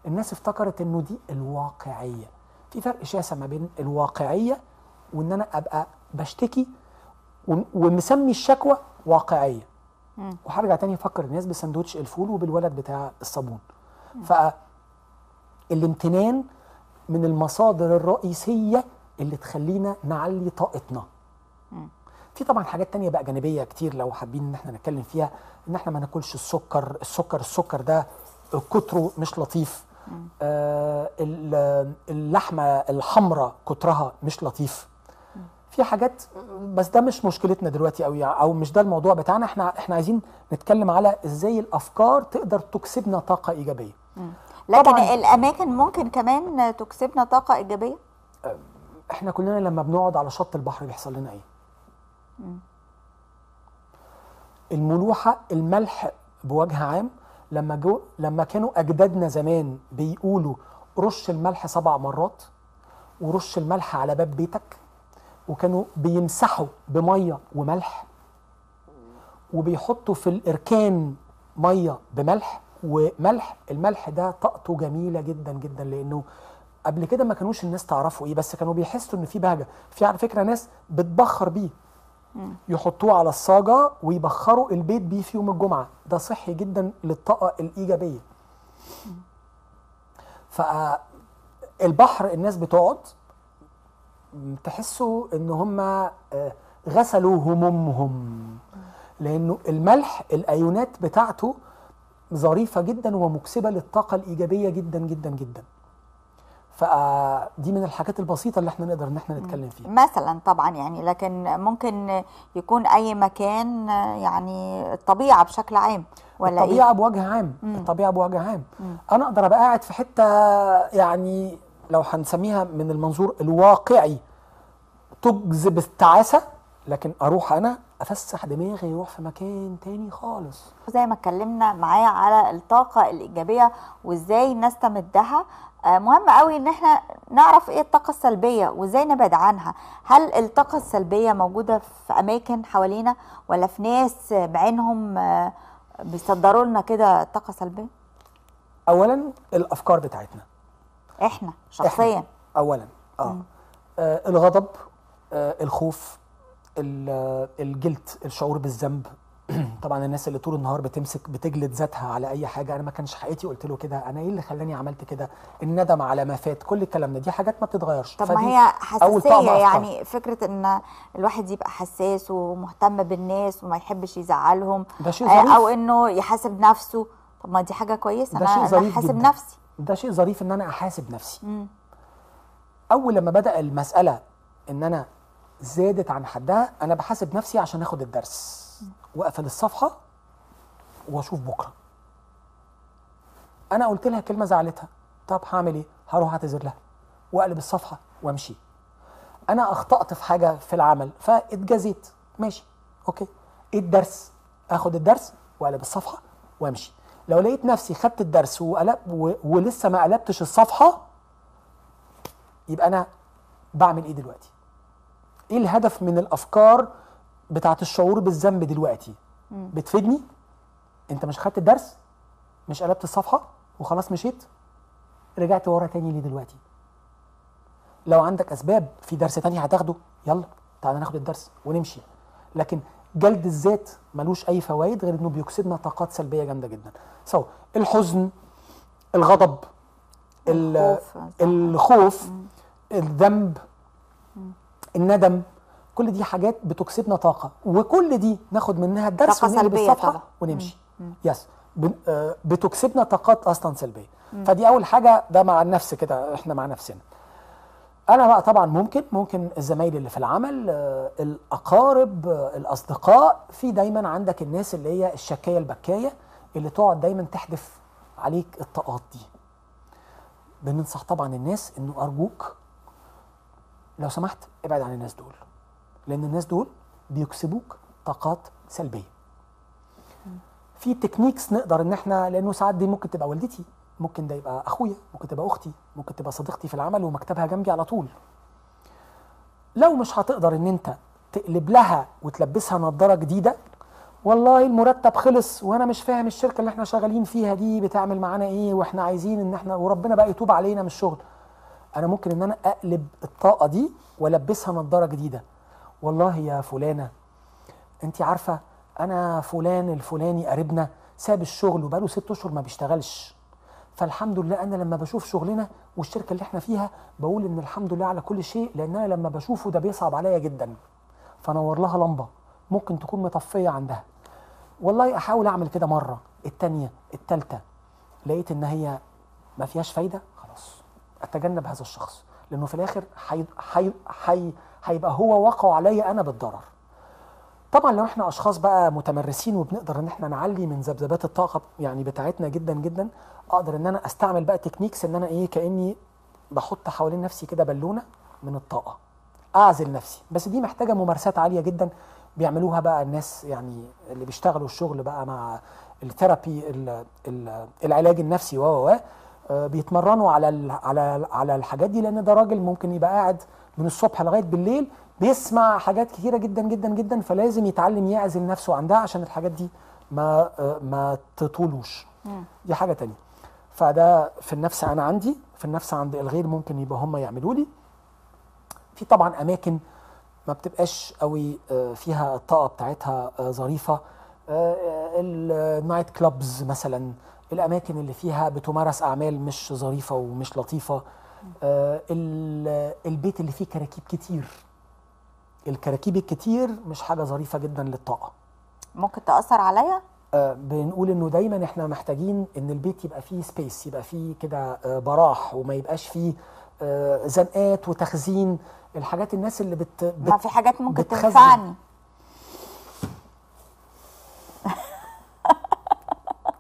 الناس افتكرت إنه دي الواقعية. في فرق شاسع ما بين الواقعية وإن أنا أبقى بشتكي ومسمي الشكوى واقعية. وهرجع تاني أفكر الناس بسندوتش الفول وبالولد بتاع الصابون. فالامتنان من المصادر الرئيسية اللي تخلينا نعلي طاقتنا. في طبعا حاجات تانية بقى جانبية كتير لو حابين إن إحنا نتكلم فيها إن إحنا ما ناكلش السكر السكر السكر ده كتره مش لطيف. آه ال- اللحمة الحمراء كترها مش لطيف. في حاجات بس ده مش مشكلتنا دلوقتي قوي أو مش ده الموضوع بتاعنا. إحنا إحنا عايزين نتكلم على إزاي الأفكار تقدر تكسبنا طاقة إيجابية. لكن طبعاً. الأماكن ممكن كمان تكسبنا طاقة إيجابية؟ إحنا كلنا لما بنقعد على شط البحر بيحصل لنا إيه؟ الملوحة الملح بوجه عام لما جو لما كانوا أجدادنا زمان بيقولوا رش الملح سبع مرات ورش الملح على باب بيتك وكانوا بيمسحوا بمية وملح وبيحطوا في الأركان مية بملح وملح الملح ده طاقته جميلة جدا جدا لأنه قبل كده ما كانوش الناس تعرفوا إيه بس كانوا بيحسوا إن في بهجة. في على فكرة ناس بتبخر بيه. يحطوه على الصاجة ويبخروا البيت بيه في يوم الجمعة. ده صحي جدا للطاقة الإيجابية. فالبحر الناس بتقعد تحسوا إن هم آه، غسلوا همومهم. لأنه الملح الأيونات بتاعته ظريفة جدا ومكسبة للطاقة الإيجابية جدا جدا جدا. فدي من الحاجات البسيطة اللي إحنا نقدر إن إحنا نتكلم فيها. مثلا طبعا يعني لكن ممكن يكون أي مكان يعني الطبيعة بشكل عام ولا الطبيعة إيه بوجه عام. مم. الطبيعة بوجه عام. مم. أنا أقدر أبقى قاعد في حتة يعني لو هنسميها من المنظور الواقعي تجذب التعاسة لكن أروح أنا أفسح دماغي يروح في مكان تاني خالص. زي ما اتكلمنا معاه على الطاقة الإيجابية وإزاي نستمدها آه، مهم قوي إن إحنا نعرف إيه الطاقة السلبية وإزاي نبعد عنها. هل الطاقة السلبية موجودة في أماكن حوالينا ولا في ناس بعينهم آه، بيصدروا لنا كده طاقة سلبية؟ اولا الأفكار بتاعتنا. إحنا شخصيا. اولا آه, آه الغضب آه الخوف ال- آه، الجلد الشعور بالذنب. <clears throat> طبعا الناس اللي طول النهار بتمسك بتجلد ذاتها على أي حاجة. أنا ما كانش حقيقتي قلت له كده. أنا إيه اللي خلاني عملت كده؟ الندم على ما فات كل الكلام ده. دي حاجات ما بتتغيرش. طب ما هي حساسية. يعني فكرة إن الواحد يبقى حساس ومهتم بالناس وما يحبش يزعلهم ده شيء آه، ظريف. أو إنه يحاسب نفسه. طب ما دي حاجة كويسة. ده أنا شيء حاسب جدا. نفسي. ده شيء ظريف إن أنا أحاسب نفسي. مم. أول لما بدأ المسألة إن أنا زادت عن حدها أنا بحاسب نفسي عشان آخد الدرس. وأقفل الصفحة وأشوف بكرة. أنا قلت لها كلمة زعلتها. طب هعمل إيه؟ هروح أعتذر لها. وأقلب الصفحة وأمشي. أنا أخطأت في حاجة في العمل فاتجازيت. ماشي أوكي. إيه الدرس؟ آخد الدرس وأقلب الصفحة وأمشي. لو لقيت نفسي خدت الدرس وقلب و... ولسه ما قلبتش الصفحة يبقى أنا بعمل إيه دلوقتي؟ إيه الهدف من الأفكار بتاعت الشعور بالذنب دلوقتي. بتفيدني؟ أنت مش خدت الدرس مش قلبت الصفحة وخلاص مشيت؟ رجعت ورا تاني ليه دلوقتي؟ لو عندك أسباب في درس تاني هتاخده يلا تعالى ناخد الدرس ونمشي. لكن جلد الذات ملوش أي فوائد غير إنه بيكسبنا طاقات سلبية جامدة جدا. سو الحزن الغضب ال- الخوف. الخوف الذنب الندم كل دي حاجات بتكسبنا طاقة وكل دي ناخد منها الدرس ونقلب الصفحة طبعا. ونمشي مم. يس بن- آه، بتكسبنا طاقات أصلا سلبية مم. فدي أول حاجة ده مع النفس كده إحنا مع نفسنا أنا بقى طبعا ممكن ممكن الزمايل اللي في العمل آه، الأقارب آه، الأصدقاء في دايما عندك الناس اللي هي الشكاية البكاية اللي تقعد دايما تحدف عليك الطاقات دي. بننصح طبعا الناس إنه أرجوك لو سمحت ابعد عن الناس دول لأن الناس دول بيكسبوك طاقات سلبية. في تكنيكس نقدر إن إحنا لأنه ساعات دي ممكن تبقى والدتي ممكن ده يبقى أخويا ممكن تبقى أختي ممكن تبقى صديقتي في العمل ومكتبها جنبي على طول. لو مش هتقدر إن إنت تقلب لها وتلبسها نظارة جديدة والله المرتب خلص وأنا مش فاهم الشركة اللي إحنا شغالين فيها دي بتعمل معانا إيه وإحنا عايزين ان إحنا وربنا بقى يتوب علينا من الشغل. أنا ممكن ان أنا اقلب الطاقة دي والبسها نظارة جديدة. والله يا فلانة انت عارفة أنا فلان الفلاني قريبنا ساب الشغل وبقاله ست أشهر ما بيشتغلش. فالحمد لله أنا لما بشوف شغلنا والشركة اللي إحنا فيها بقول ان الحمد لله على كل شيء لأن أنا لما بشوفه ده بيصعب عليا جدا. فنور لها لمبة ممكن تكون مطفية عندها. والله أحاول أعمل كده مرة التانية التالتة. لقيت إن هي ما فيهاش فايدة خلاص. أتجنب هذا الشخص. لأنه في الآخر حي... حي... حي... هيبقى هو واقع عليا أنا بالضرر. طبعا لو إحنا أشخاص بقى متمرسين وبنقدر إن إحنا نعلي من ذبذبات الطاقة يعني بتاعتنا جدا جدا أقدر إن أنا أستعمل بقى تكنيكس إن أنا إيه كأني بحط حوالين نفسي كده بالونة من الطاقة. أعزل نفسي. بس دي محتاجة ممارسات عالية جدا. بيعملوها بقى الناس يعني اللي بيشتغلوا الشغل بقى مع الثيرابي ال- ال- العلاج النفسي و آه، بيتمرنوا على على على الحاجات دي لأن ده راجل ممكن يبقى قاعد من الصبح لغاية بالليل بيسمع حاجات كتيرة جدا جدا جدا فلازم يتعلم يعزل نفسه عندها عشان الحاجات دي ما آه، ما تطولوش. دي حاجة تانية. فده في النفس أنا عندي في النفس عند الغير ممكن يبقى هم يعملوا لي. في طبعا أماكن ما بتبقاش قوي آه، فيها الطاقه بتاعتها آه، ظريفة. النايت كلابز مثلا الأماكن اللي فيها بتمارس أعمال مش ظريفة ومش لطيفة. آه، ال- البيت اللي فيه كراكيب كتير. الكراكيب الكتير مش حاجة ظريفة جدا للطاقة. ممكن تأثر عليا؟ آه، بنقول إنه دايما إحنا محتاجين إن البيت يبقى فيه سبيس يبقى فيه كده آه، براح وما يبقاش فيه آه، زنقات وتخزين الحاجات الناس اللي بت, بت ما في حاجات ممكن بتخزن. تنفعني. <laughs>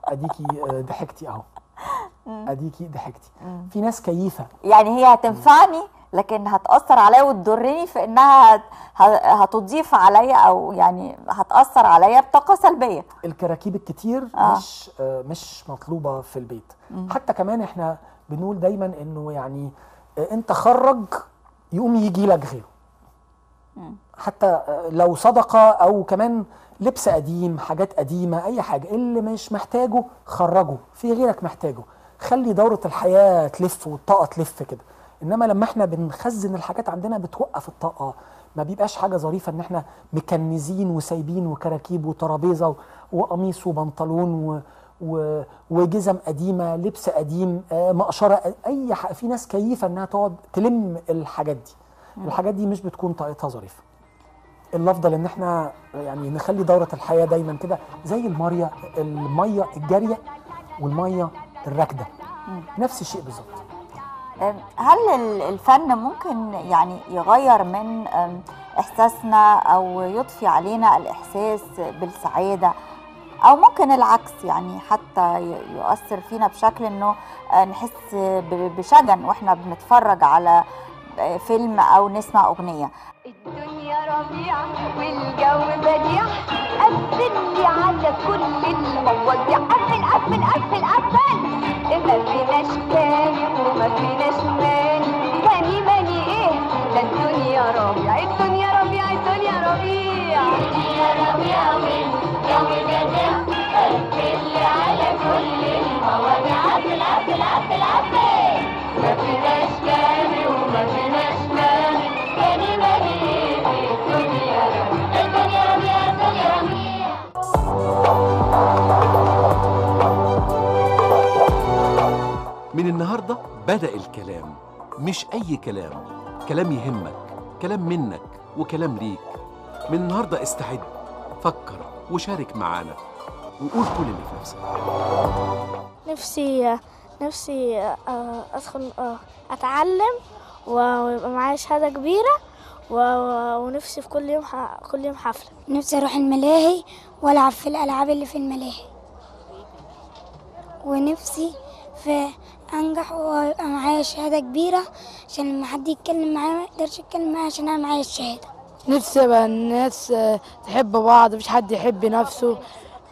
أديكي آه، ضحكتي أهو. أديكي ضحكتي. في ناس كيفة. يعني هي هتنفعني لكن هتأثر عليا وتضرني في إنها هتضيف عليا أو يعني هتأثر عليا بطاقة سلبية. الكراكيب الكتير آه. مش آه، مش مطلوبة في البيت. مم. حتى كمان إحنا بنقول دايما إنه يعني آه، انت خرج يقوم يجي لك غيره. حتى لو صدقة أو كمان لبس قديم حاجات قديمة أي حاجة اللي مش محتاجه خرجه في غيرك محتاجه. خلي دورة الحياة تلف والطاقة تلف كده. إنما لما إحنا بنخزن الحاجات عندنا بتوقف الطاقة. ما بيبقاش حاجة ظريفة إن إحنا مكنزين وسايبين وكراكيب وترابيزة وقميص وبنطلون و وجزم قديمة لبس قديم آه، مقشرة أي ح... في ناس كيفة إنها تقعد تلم الحاجات دي. الحاجات دي مش بتكون طاقتها ظريفة. الأفضل إن إحنا يعني نخلي دورة الحياة دايما كده زي الميه المية الجارية والمية الراكدة. نفس الشيء بالظبط. أم، هل ال- الفن ممكن يعني يغير من إحساسنا أو يضفي علينا الإحساس بالسعادة؟ أو ممكن العكس يعني حتى يؤثر فينا بشكل إنه آه، نحس بشجن وإحنا بنتفرج على آه، فيلم أو نسمع أغنية. الدنيا ربيع والجو بديع قفل لي على كل المواضيع. قفل قفل قفل قفل ما فيناش تاني وما فيناش ماني ماني ماني إيه؟ ده الدنيا ربيع الدنيا ربيع الدنيا ربيع الدنيا ربيع والجو من النهاردة بدأ الكلام مش أي كلام. كلام يهمك كلام منك وكلام ليك. من النهاردة استعد فكر. وشارك معانا. وقول كل اللي في نفسك. نفسي نفسي آه، أدخل آه، أتعلم ويبقى معايا شهادة كبيرة ونفسي في كل يوم كل يوم حفلة. نفسي أروح الملاهي وألعب في الألعاب اللي في الملاهي. ونفسي في أنجح ويبقى معايا شهادة كبيرة عشان لما حد يتكلم معايا ما يقدرش يتكلم معايا عشان أنا معايا الشهادة. نفسي ابقى الناس آه، تحب بعض مش حد يحب نفسه.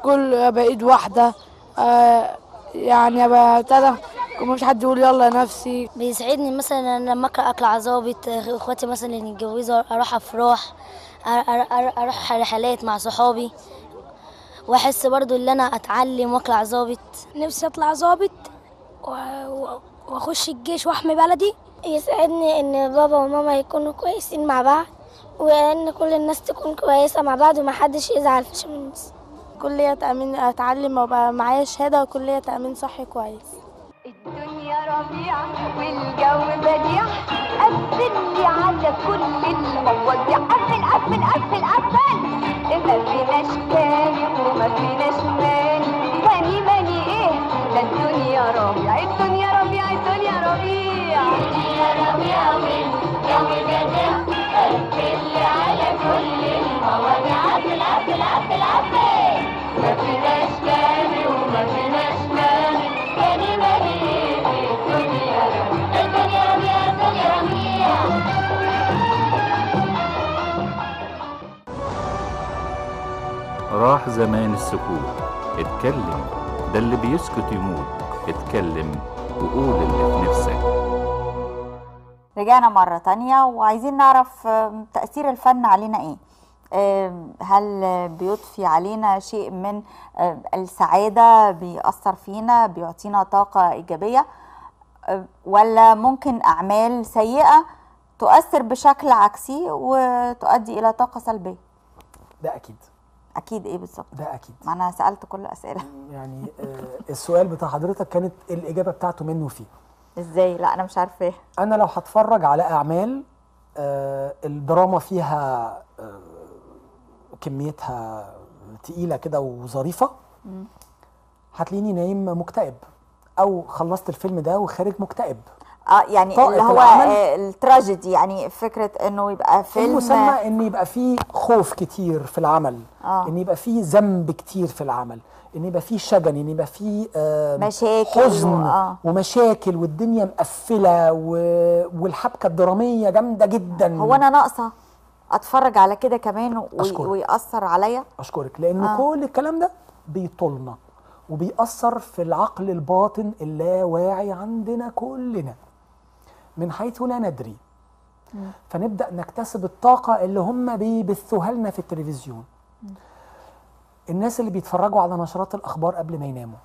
كل ابقى ايد واحدة آه، يعني ابقى ابتدى مش حد يقول يلا نفسي. بيسعدني مثلا أنا لما اقرا أكل عزابط إخواتي مثلا اللي يتجوزوا أروح أفراح أروح رحلات مع صحابي. وأحس برضو إن أنا أتعلم واطلع ظابط نفسي أطلع ظابط وأخش الجيش وأحمي بلدي. يسعدني إن بابا وماما يكونوا كويسين مع بعض. وإن كل الناس تكون كويسة مع بعض ومحدش يزعل في الناس كلية تأمين أتعلم وأبقى معايا شهادة وكلية تأمين صحي كويس. الدنيا ربيع والجو بديع قفل لي على كل المواضيع قفل قفل قفل قفل ما فيناش تاني وما فيناش ماني راح زمان السكوت. اتكلم ده اللي بيسكت يموت. اتكلم وقول اللي في نفسك. رجعنا مرة تانية وعايزين نعرف تأثير الفن علينا إيه؟ هل بيضفي علينا شيء من السعادة بيأثر فينا بيعطينا طاقة إيجابية ولا ممكن أعمال سيئة تؤثر بشكل عكسي وتؤدي إلى طاقة سلبية؟ ده أكيد أكيد إيه بالظبط؟ ده أكيد. ما أنا سألت كل الأسئلة. يعني آه، السؤال بتاع حضرتك كانت الإجابة بتاعته منه فيه؟ إزاي؟ لا أنا مش عارفة. أنا لو هتفرج على أعمال آه، الدراما فيها آه، كميتها تقيلة كده وظريفة هتلاقيني نايم مكتئب أو خلصت الفيلم ده وخارج مكتئب. آه يعني اللي هو آه، التراجيدي يعني فكرة إنه يبقى فيلم المسمى إن يبقى فيه خوف كتير في العمل آه. إن يبقى فيه ذنب كتير في العمل إن يبقى فيه شجن إن يبقى فيه آه، مشاكل حزن و- آه. ومشاكل والدنيا مقفلة و... والحبكة الدرامية جامدة جدا هو أنا ناقصة أتفرج على كده كمان أشكرك. ويأثر عليا أشكرك لأن. آه. كل الكلام ده بيطولنا وبيأثر في العقل الباطن اللاواعي عندنا كلنا من حيث لا ندري. فنبدأ نكتسب الطاقة اللي هم بيبثوها لنا في التلفزيون. الناس اللي بيتفرجوا على نشرات الأخبار قبل ما يناموا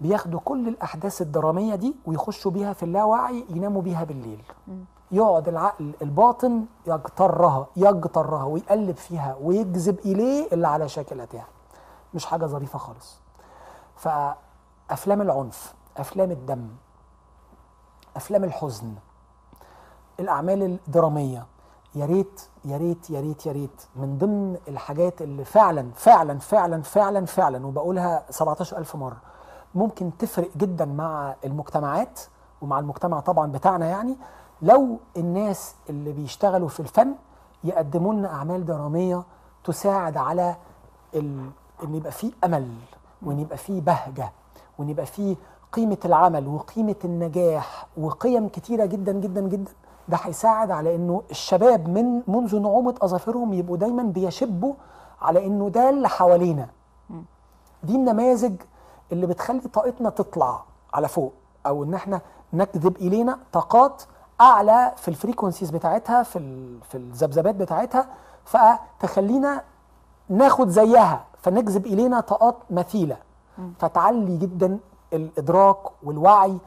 بياخدوا كل الأحداث الدرامية دي ويخشوا بيها في اللاوعي يناموا بيها بالليل. يقعد العقل الباطن يجترها يجترها ويقلب فيها ويجذب إليه اللي على شاكلتها. مش حاجة ظريفة خالص. فأفلام العنف أفلام الدم أفلام الحزن الأعمال الدرامية يا ريت يا ريت يا ريت يا ريت من ضمن الحاجات اللي فعلا فعلا فعلا فعلا فعلا وبقولها 17000 مرة ممكن تفرق جدا مع المجتمعات ومع المجتمع طبعا بتاعنا يعني لو الناس اللي بيشتغلوا في الفن يقدموا لنا أعمال درامية تساعد على. إن يبقى فيه أمل وإن يبقى فيه بهجة وإن يبقى فيه قيمة العمل وقيمة النجاح وقيم كتيرة جدا جدا جدا. ده هيساعد على إنه الشباب من منذ نعومة أظافرهم يبقوا دايما بيشبوا على إنه ده اللي حوالينا. دي النماذج اللي بتخلي طاقتنا تطلع على فوق أو إن إحنا نجذب إلينا طاقات أعلى في الفريكونسيز بتاعتها في ال- في الذبذبات بتاعتها فتخلينا ناخد زيها فنجذب إلينا طاقات مثيلة. فتعلي جدا الإدراك والوعي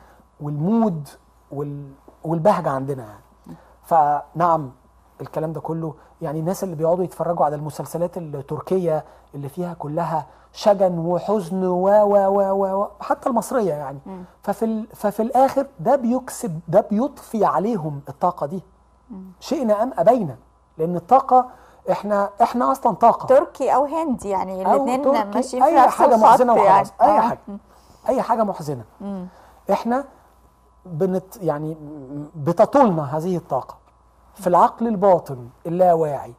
والمود وال... والبهجة عندنا يعني. فنعم الكلام ده كله يعني الناس اللي بيقعدوا يتفرجوا على المسلسلات التركية اللي فيها كلها شجن وحزن و و و و حتى المصرية يعني. ففي ال... ففي الآخر ده بيكسب ده بيضفي عليهم الطاقة دي. شئنا أم أبينا. لأن الطاقة إحنا إحنا أصلا طاقة. تركي أو هندي يعني الاثنين ماشيين في أي نفس حاجة محزنه وخلاص يعني. أي. حاجة. أي حاجة محزنة. مم. إحنا بنت يعني بتطولنا هذه الطاقة. في العقل الباطن اللاواعي.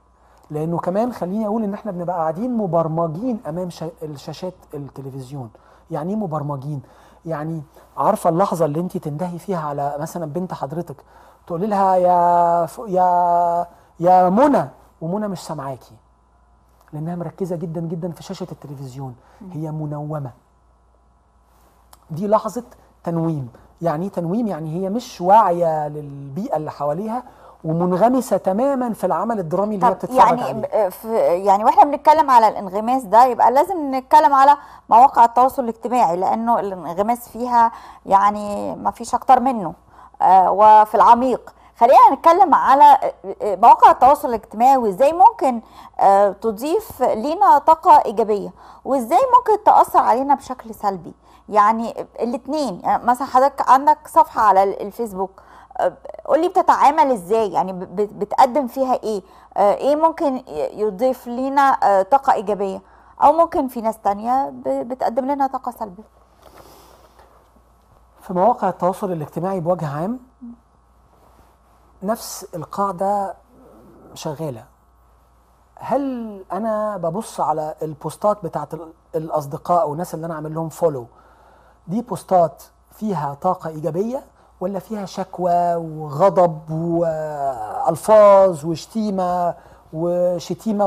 لأنه كمان خليني أقول إن إحنا بنبقى قاعدين مبرمجين أمام شا- الشاشات التلفزيون. يعني إيه مبرمجين؟ يعني عارفة اللحظة اللي انت تندهي فيها على مثلا بنت حضرتك تقولي لها يا ف... يا يا منى ومنى مش سامعاكي. لأنها مركزة جدا جدا في شاشة التلفزيون. هي منومة. دي لحظة تنويم. يعني إيه تنويم؟ يعني هي مش واعية للبيئة اللي حواليها ومنغمسة تماما في العمل الدرامي اللي هي بتتفرج يعني عليه. في يعني وإحنا بنتكلم على الانغماس ده يبقى لازم نتكلم على مواقع التواصل الاجتماعي لأنه الانغماس فيها يعني ما فيش أكتر منه آه وفي العميق. خلينا نتكلم على آه، آه، مواقع التواصل الاجتماعي وإزاي ممكن آه تضيف لينا طاقة إيجابية وإزاي ممكن تأثر علينا بشكل سلبي. يعني الاثنين يعني مثلا حضرتك عندك صفحة على ال- الفيسبوك آه، قولي بتتعامل إزاي؟ يعني بتقدم فيها إيه؟ آه، إيه ممكن يضيف لنا آه، طاقة إيجابية؟ أو ممكن في ناس تانية بتقدم لنا طاقة سلبية. في مواقع التواصل الاجتماعي بوجه عام نفس القاعدة شغالة. هل أنا ببص على البوستات بتاعت ال- الأصدقاء أو الناس اللي أنا عامل لهم فولو دي بوستات فيها طاقة إيجابية ولا فيها شكوى وغضب وألفاظ وشتيمة وشتيمة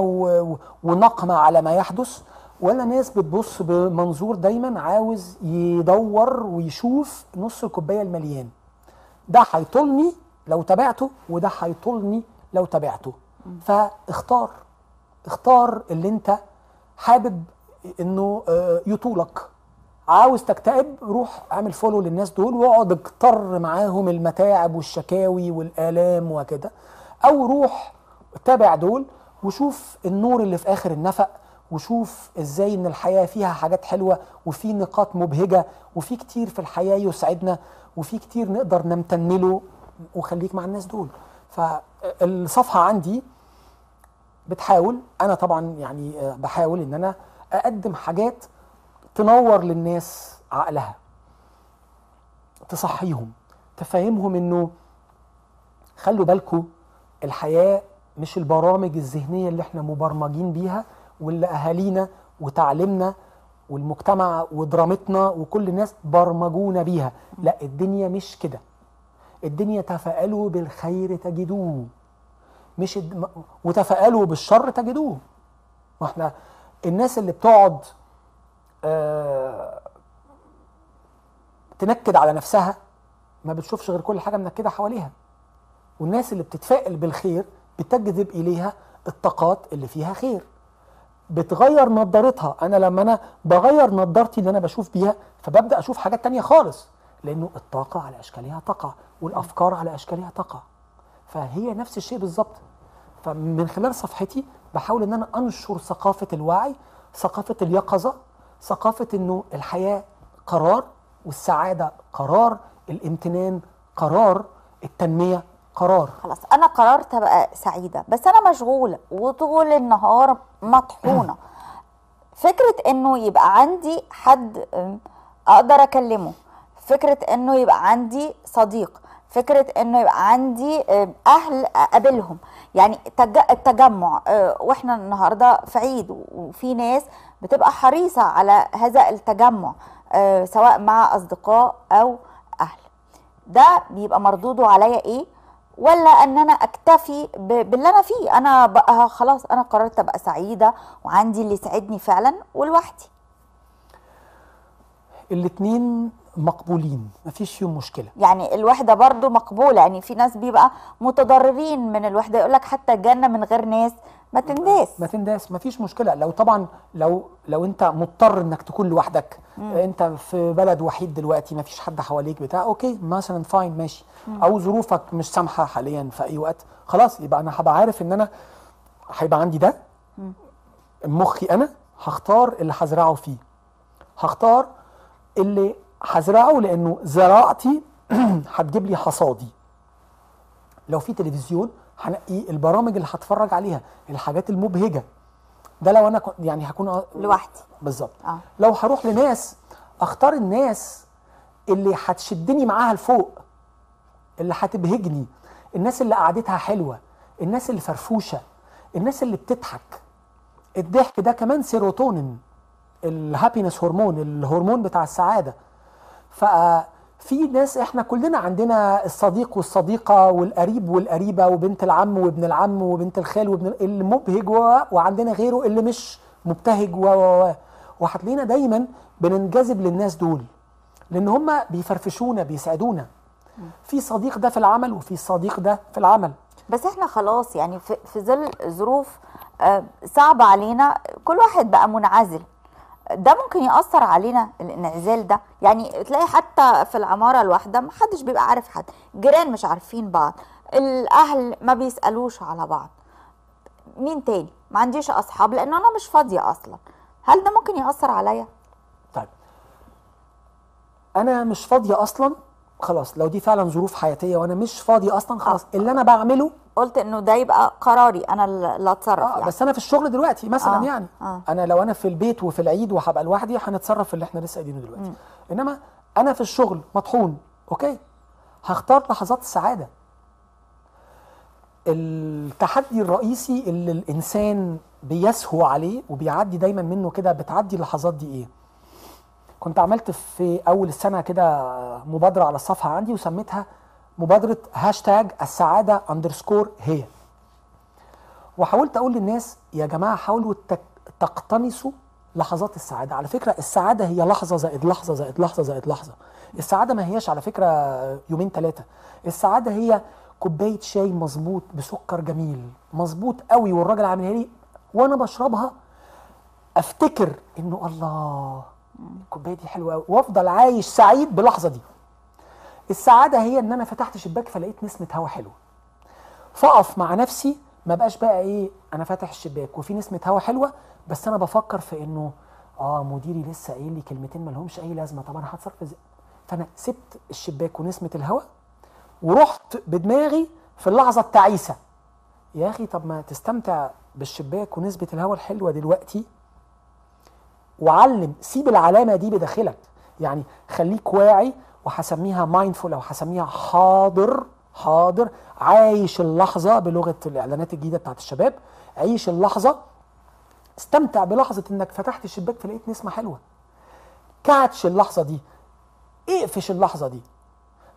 ونقمة على ما يحدث؟ ولا ناس بتبص بمنظور دايما عاوز يدور ويشوف نص الكوباية المليان. ده هيطولني لو تابعته وده هيطولني لو تابعته. فاختار اختار اللي انت حابب انه آه، يطولك. عاوز تكتئب روح اعمل فولو للناس دول واقعد أكتر معاهم المتاعب والشكاوي والآلام وكده. أو روح تابع دول وشوف النور اللي في آخر النفق وشوف إزاي إن الحياة فيها حاجات حلوة وفي نقاط مبهجة وفي كتير في الحياة يسعدنا وفي كتير نقدر نمتن له وخليك مع الناس دول. فالصفحة عندي بتحاول أنا طبعا يعني آه، بحاول إن أنا أقدم حاجات تنور للناس عقلها تصحيهم تفهمهم إنه خلوا بالكم الحياة مش البرامج الذهنية اللي إحنا مبرمجين بيها واللي أهالينا وتعليمنا والمجتمع ودرامتنا وكل الناس برمجونا بيها. لا الدنيا مش كده. الدنيا تفائلوا بالخير تجدوه. مش الد... وتفائلوا بالشر تجدوه. وإحنا الناس اللي بتقعد آه تنكد على نفسها ما بتشوفش غير كل حاجة منكدة حواليها. والناس اللي بتتفائل بالخير بتجذب إليها الطاقات اللي فيها خير. بتغير نظارتها. أنا لما أنا بغير نظارتي اللي أنا بشوف بيها فببدأ أشوف حاجات تانية خالص. لأنه الطاقة على إشكالها تقع والأفكار على إشكالها تقع فهي نفس الشيء بالظبط. فمن خلال صفحتي بحاول إن أنا أنشر ثقافة الوعي ثقافة اليقظة ثقافة إنه الحياة قرار والسعادة قرار الامتنان قرار التنمية قرار. خلاص أنا قررت أبقى سعيدة بس أنا مشغولة وطول النهار مطحونة. فكرة إنه يبقى عندي حد أقدر أكلمه فكرة إنه يبقى عندي صديق فكرة إنه يبقى عندي أهل أقابلهم. يعني تج- التجمع أه، وإحنا النهارده في عيد وفي ناس بتبقى حريصة على هذا التجمع أه، سواء مع أصدقاء أو أهل. ده بيبقى مردوده عليا إيه؟ ولا أن أنا أكتفي باللي أنا فيه. أنا بقى خلاص أنا قررت أبقى سعيدة وعندي اللي يسعدني فعلا ولوحدي. الاتنين مقبولين. مفيش فيهم مشكلة. يعني الوحدة برضو مقبولة. يعني في ناس بيبقى متضررين من الوحدة. يقول لك حتى الجنة من غير ناس ما تنداس. ما تنداس. مفيش مشكلة. لو طبعا لو لو انت مضطر انك تكون لوحدك مم. انت في بلد وحيد دلوقتي مفيش حد حواليك بتاع okay مثلا fine ماشي. مم. أو ظروفك مش سامحة حاليا في أي وقت خلاص يبقى أنا هبقى عارف إن أنا هيبقى عندي ده. مم. مخي أنا هختار اللي هزرعه فيه. هختار اللي هزرعه لأنه زراعتي <clears throat> هتجيب لي حصادي. لو في تلفزيون هنقي البرامج اللي هتفرج عليها الحاجات المبهجة. ده لو أنا يعني هكون لوحدي. بالظبط. آه. لو هروح لناس أختار الناس اللي هتشدني معاها لفوق اللي هتبهجني الناس اللي قعدتها حلوة الناس اللي فرفوشة الناس اللي بتضحك. الضحك ده كمان سيروتونين ال happiness هرمون الهرمون بتاع السعادة. ففي ناس إحنا كلنا عندنا الصديق والصديقة والقريب والقريبة وبنت العم وابن العم وبنت الخال وابن ال- اللي مبهج وعندنا غيره اللي مش مبتهج و وهتلاقينا دايما بننجذب للناس دول لأن هم بيفرفشونا بيسعدونا. في صديق ده في العمل وفي صديق ده في العمل. بس إحنا خلاص يعني في, ظل ظروف آه، صعبة علينا كل واحد بقى منعزل. ده ممكن يأثر علينا الانعزال ده. يعني تلاقي حتى في العمارة الواحدة محدش بيبقى عارف حد. جيران مش عارفين بعض. الأهل ما بيسألوش على بعض. مين تاني؟ ما عنديش أصحاب لأن أنا مش فاضية أصلا. هل ده ممكن يأثر عليا؟ طيب. أنا مش فاضية أصلا خلاص لو دي فعلا ظروف حياتية وأنا مش فاضي أصلا خلاص اللي أنا بعمله قلت إنه ده يبقى قراري أنا اللي اتصرف آه يعني. بس أنا في الشغل دلوقتي مثلا آه، يعني آه. أنا لو أنا في البيت وفي العيد وهبقى لوحدي هنتصرف في اللي إحنا لسه قايلينه دلوقتي. إنما أنا في الشغل مطحون أوكي؟ هختار لحظات السعادة. التحدي الرئيسي اللي الإنسان بيسهو عليه وبيعدي دايما منه كده بتعدي اللحظات دي إيه؟ كنت عملت في أول السنة كده مبادرة على الصفحة عندي وسميتها مبادرة هاشتاج السعادة underscore هي. وحاولت أقول للناس يا جماعة حاولوا تقتنصوا لحظات السعادة. على فكرة السعادة هي لحظة زائد لحظة زائد لحظة زائد لحظة. السعادة ما هياش على فكرة يومين ثلاثة السعادة هي كوباية شاي مظبوط بسكر جميل مظبوط قوي والراجل عاملها لي وأنا بشربها. أفتكر إنه الله الكوبايه دي حلوة وأفضل عايش سعيد باللحظة دي. السعادة هي إن أنا فتحت شباك فلقيت نسمة هوا حلوة. فأقف مع نفسي ما بقاش بقى إيه أنا فاتح الشباك وفي نسمة هوا حلوة بس أنا بفكر في إنه آه مديري لسه قايل لي كلمتين ما لهمش أي لازمة طب أنا هتصرف إزاي؟ فأنا سبت الشباك ونسمة الهوا ورحت بدماغي في اللحظة التعيسه يا أخي طب ما تستمتع بالشباك ونسبه الهوا الحلوة دلوقتي وعلم سيب العلامة دي بداخلك. يعني خليك واعي وهسميها مايندفول أو هسميها حاضر حاضر عايش اللحظة بلغة الإعلانات الجديدة بتاعت الشباب. عيش اللحظة. استمتع بلحظة إنك فتحت الشباك فلقيت نسمة حلوة. كاتش اللحظة دي. اقفش اللحظة دي.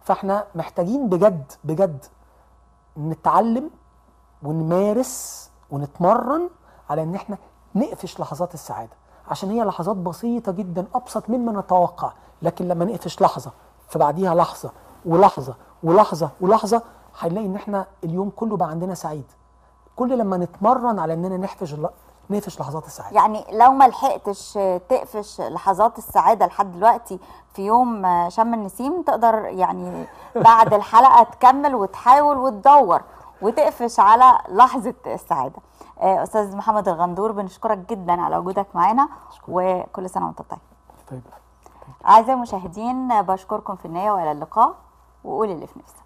فإحنا محتاجين بجد بجد نتعلم ونمارس ونتمرن على إن إحنا نقفش لحظات السعادة. عشان هي لحظات بسيطة جدا أبسط مما نتوقع. لكن لما نقفش لحظة فبعديها لحظة ولحظة ولحظة ولحظة هنلاقي إن إحنا اليوم كله بقى عندنا سعيد. كل لما نتمرن على إننا نحفظ نقفش لحظات السعادة. يعني لو ما لحقتش تقفش لحظات السعادة لحد دلوقتي في يوم شم النسيم تقدر يعني بعد الحلقة تكمل وتحاول وتدور وتقفش على لحظة السعادة. آه، أستاذ محمد الغندور بنشكرك جدا على وجودك معانا وكل سنة وأنت طيب. طيب. أعزائي المشاهدين بشكركم في النهاية وإلى اللقاء وقول اللي في نفسك.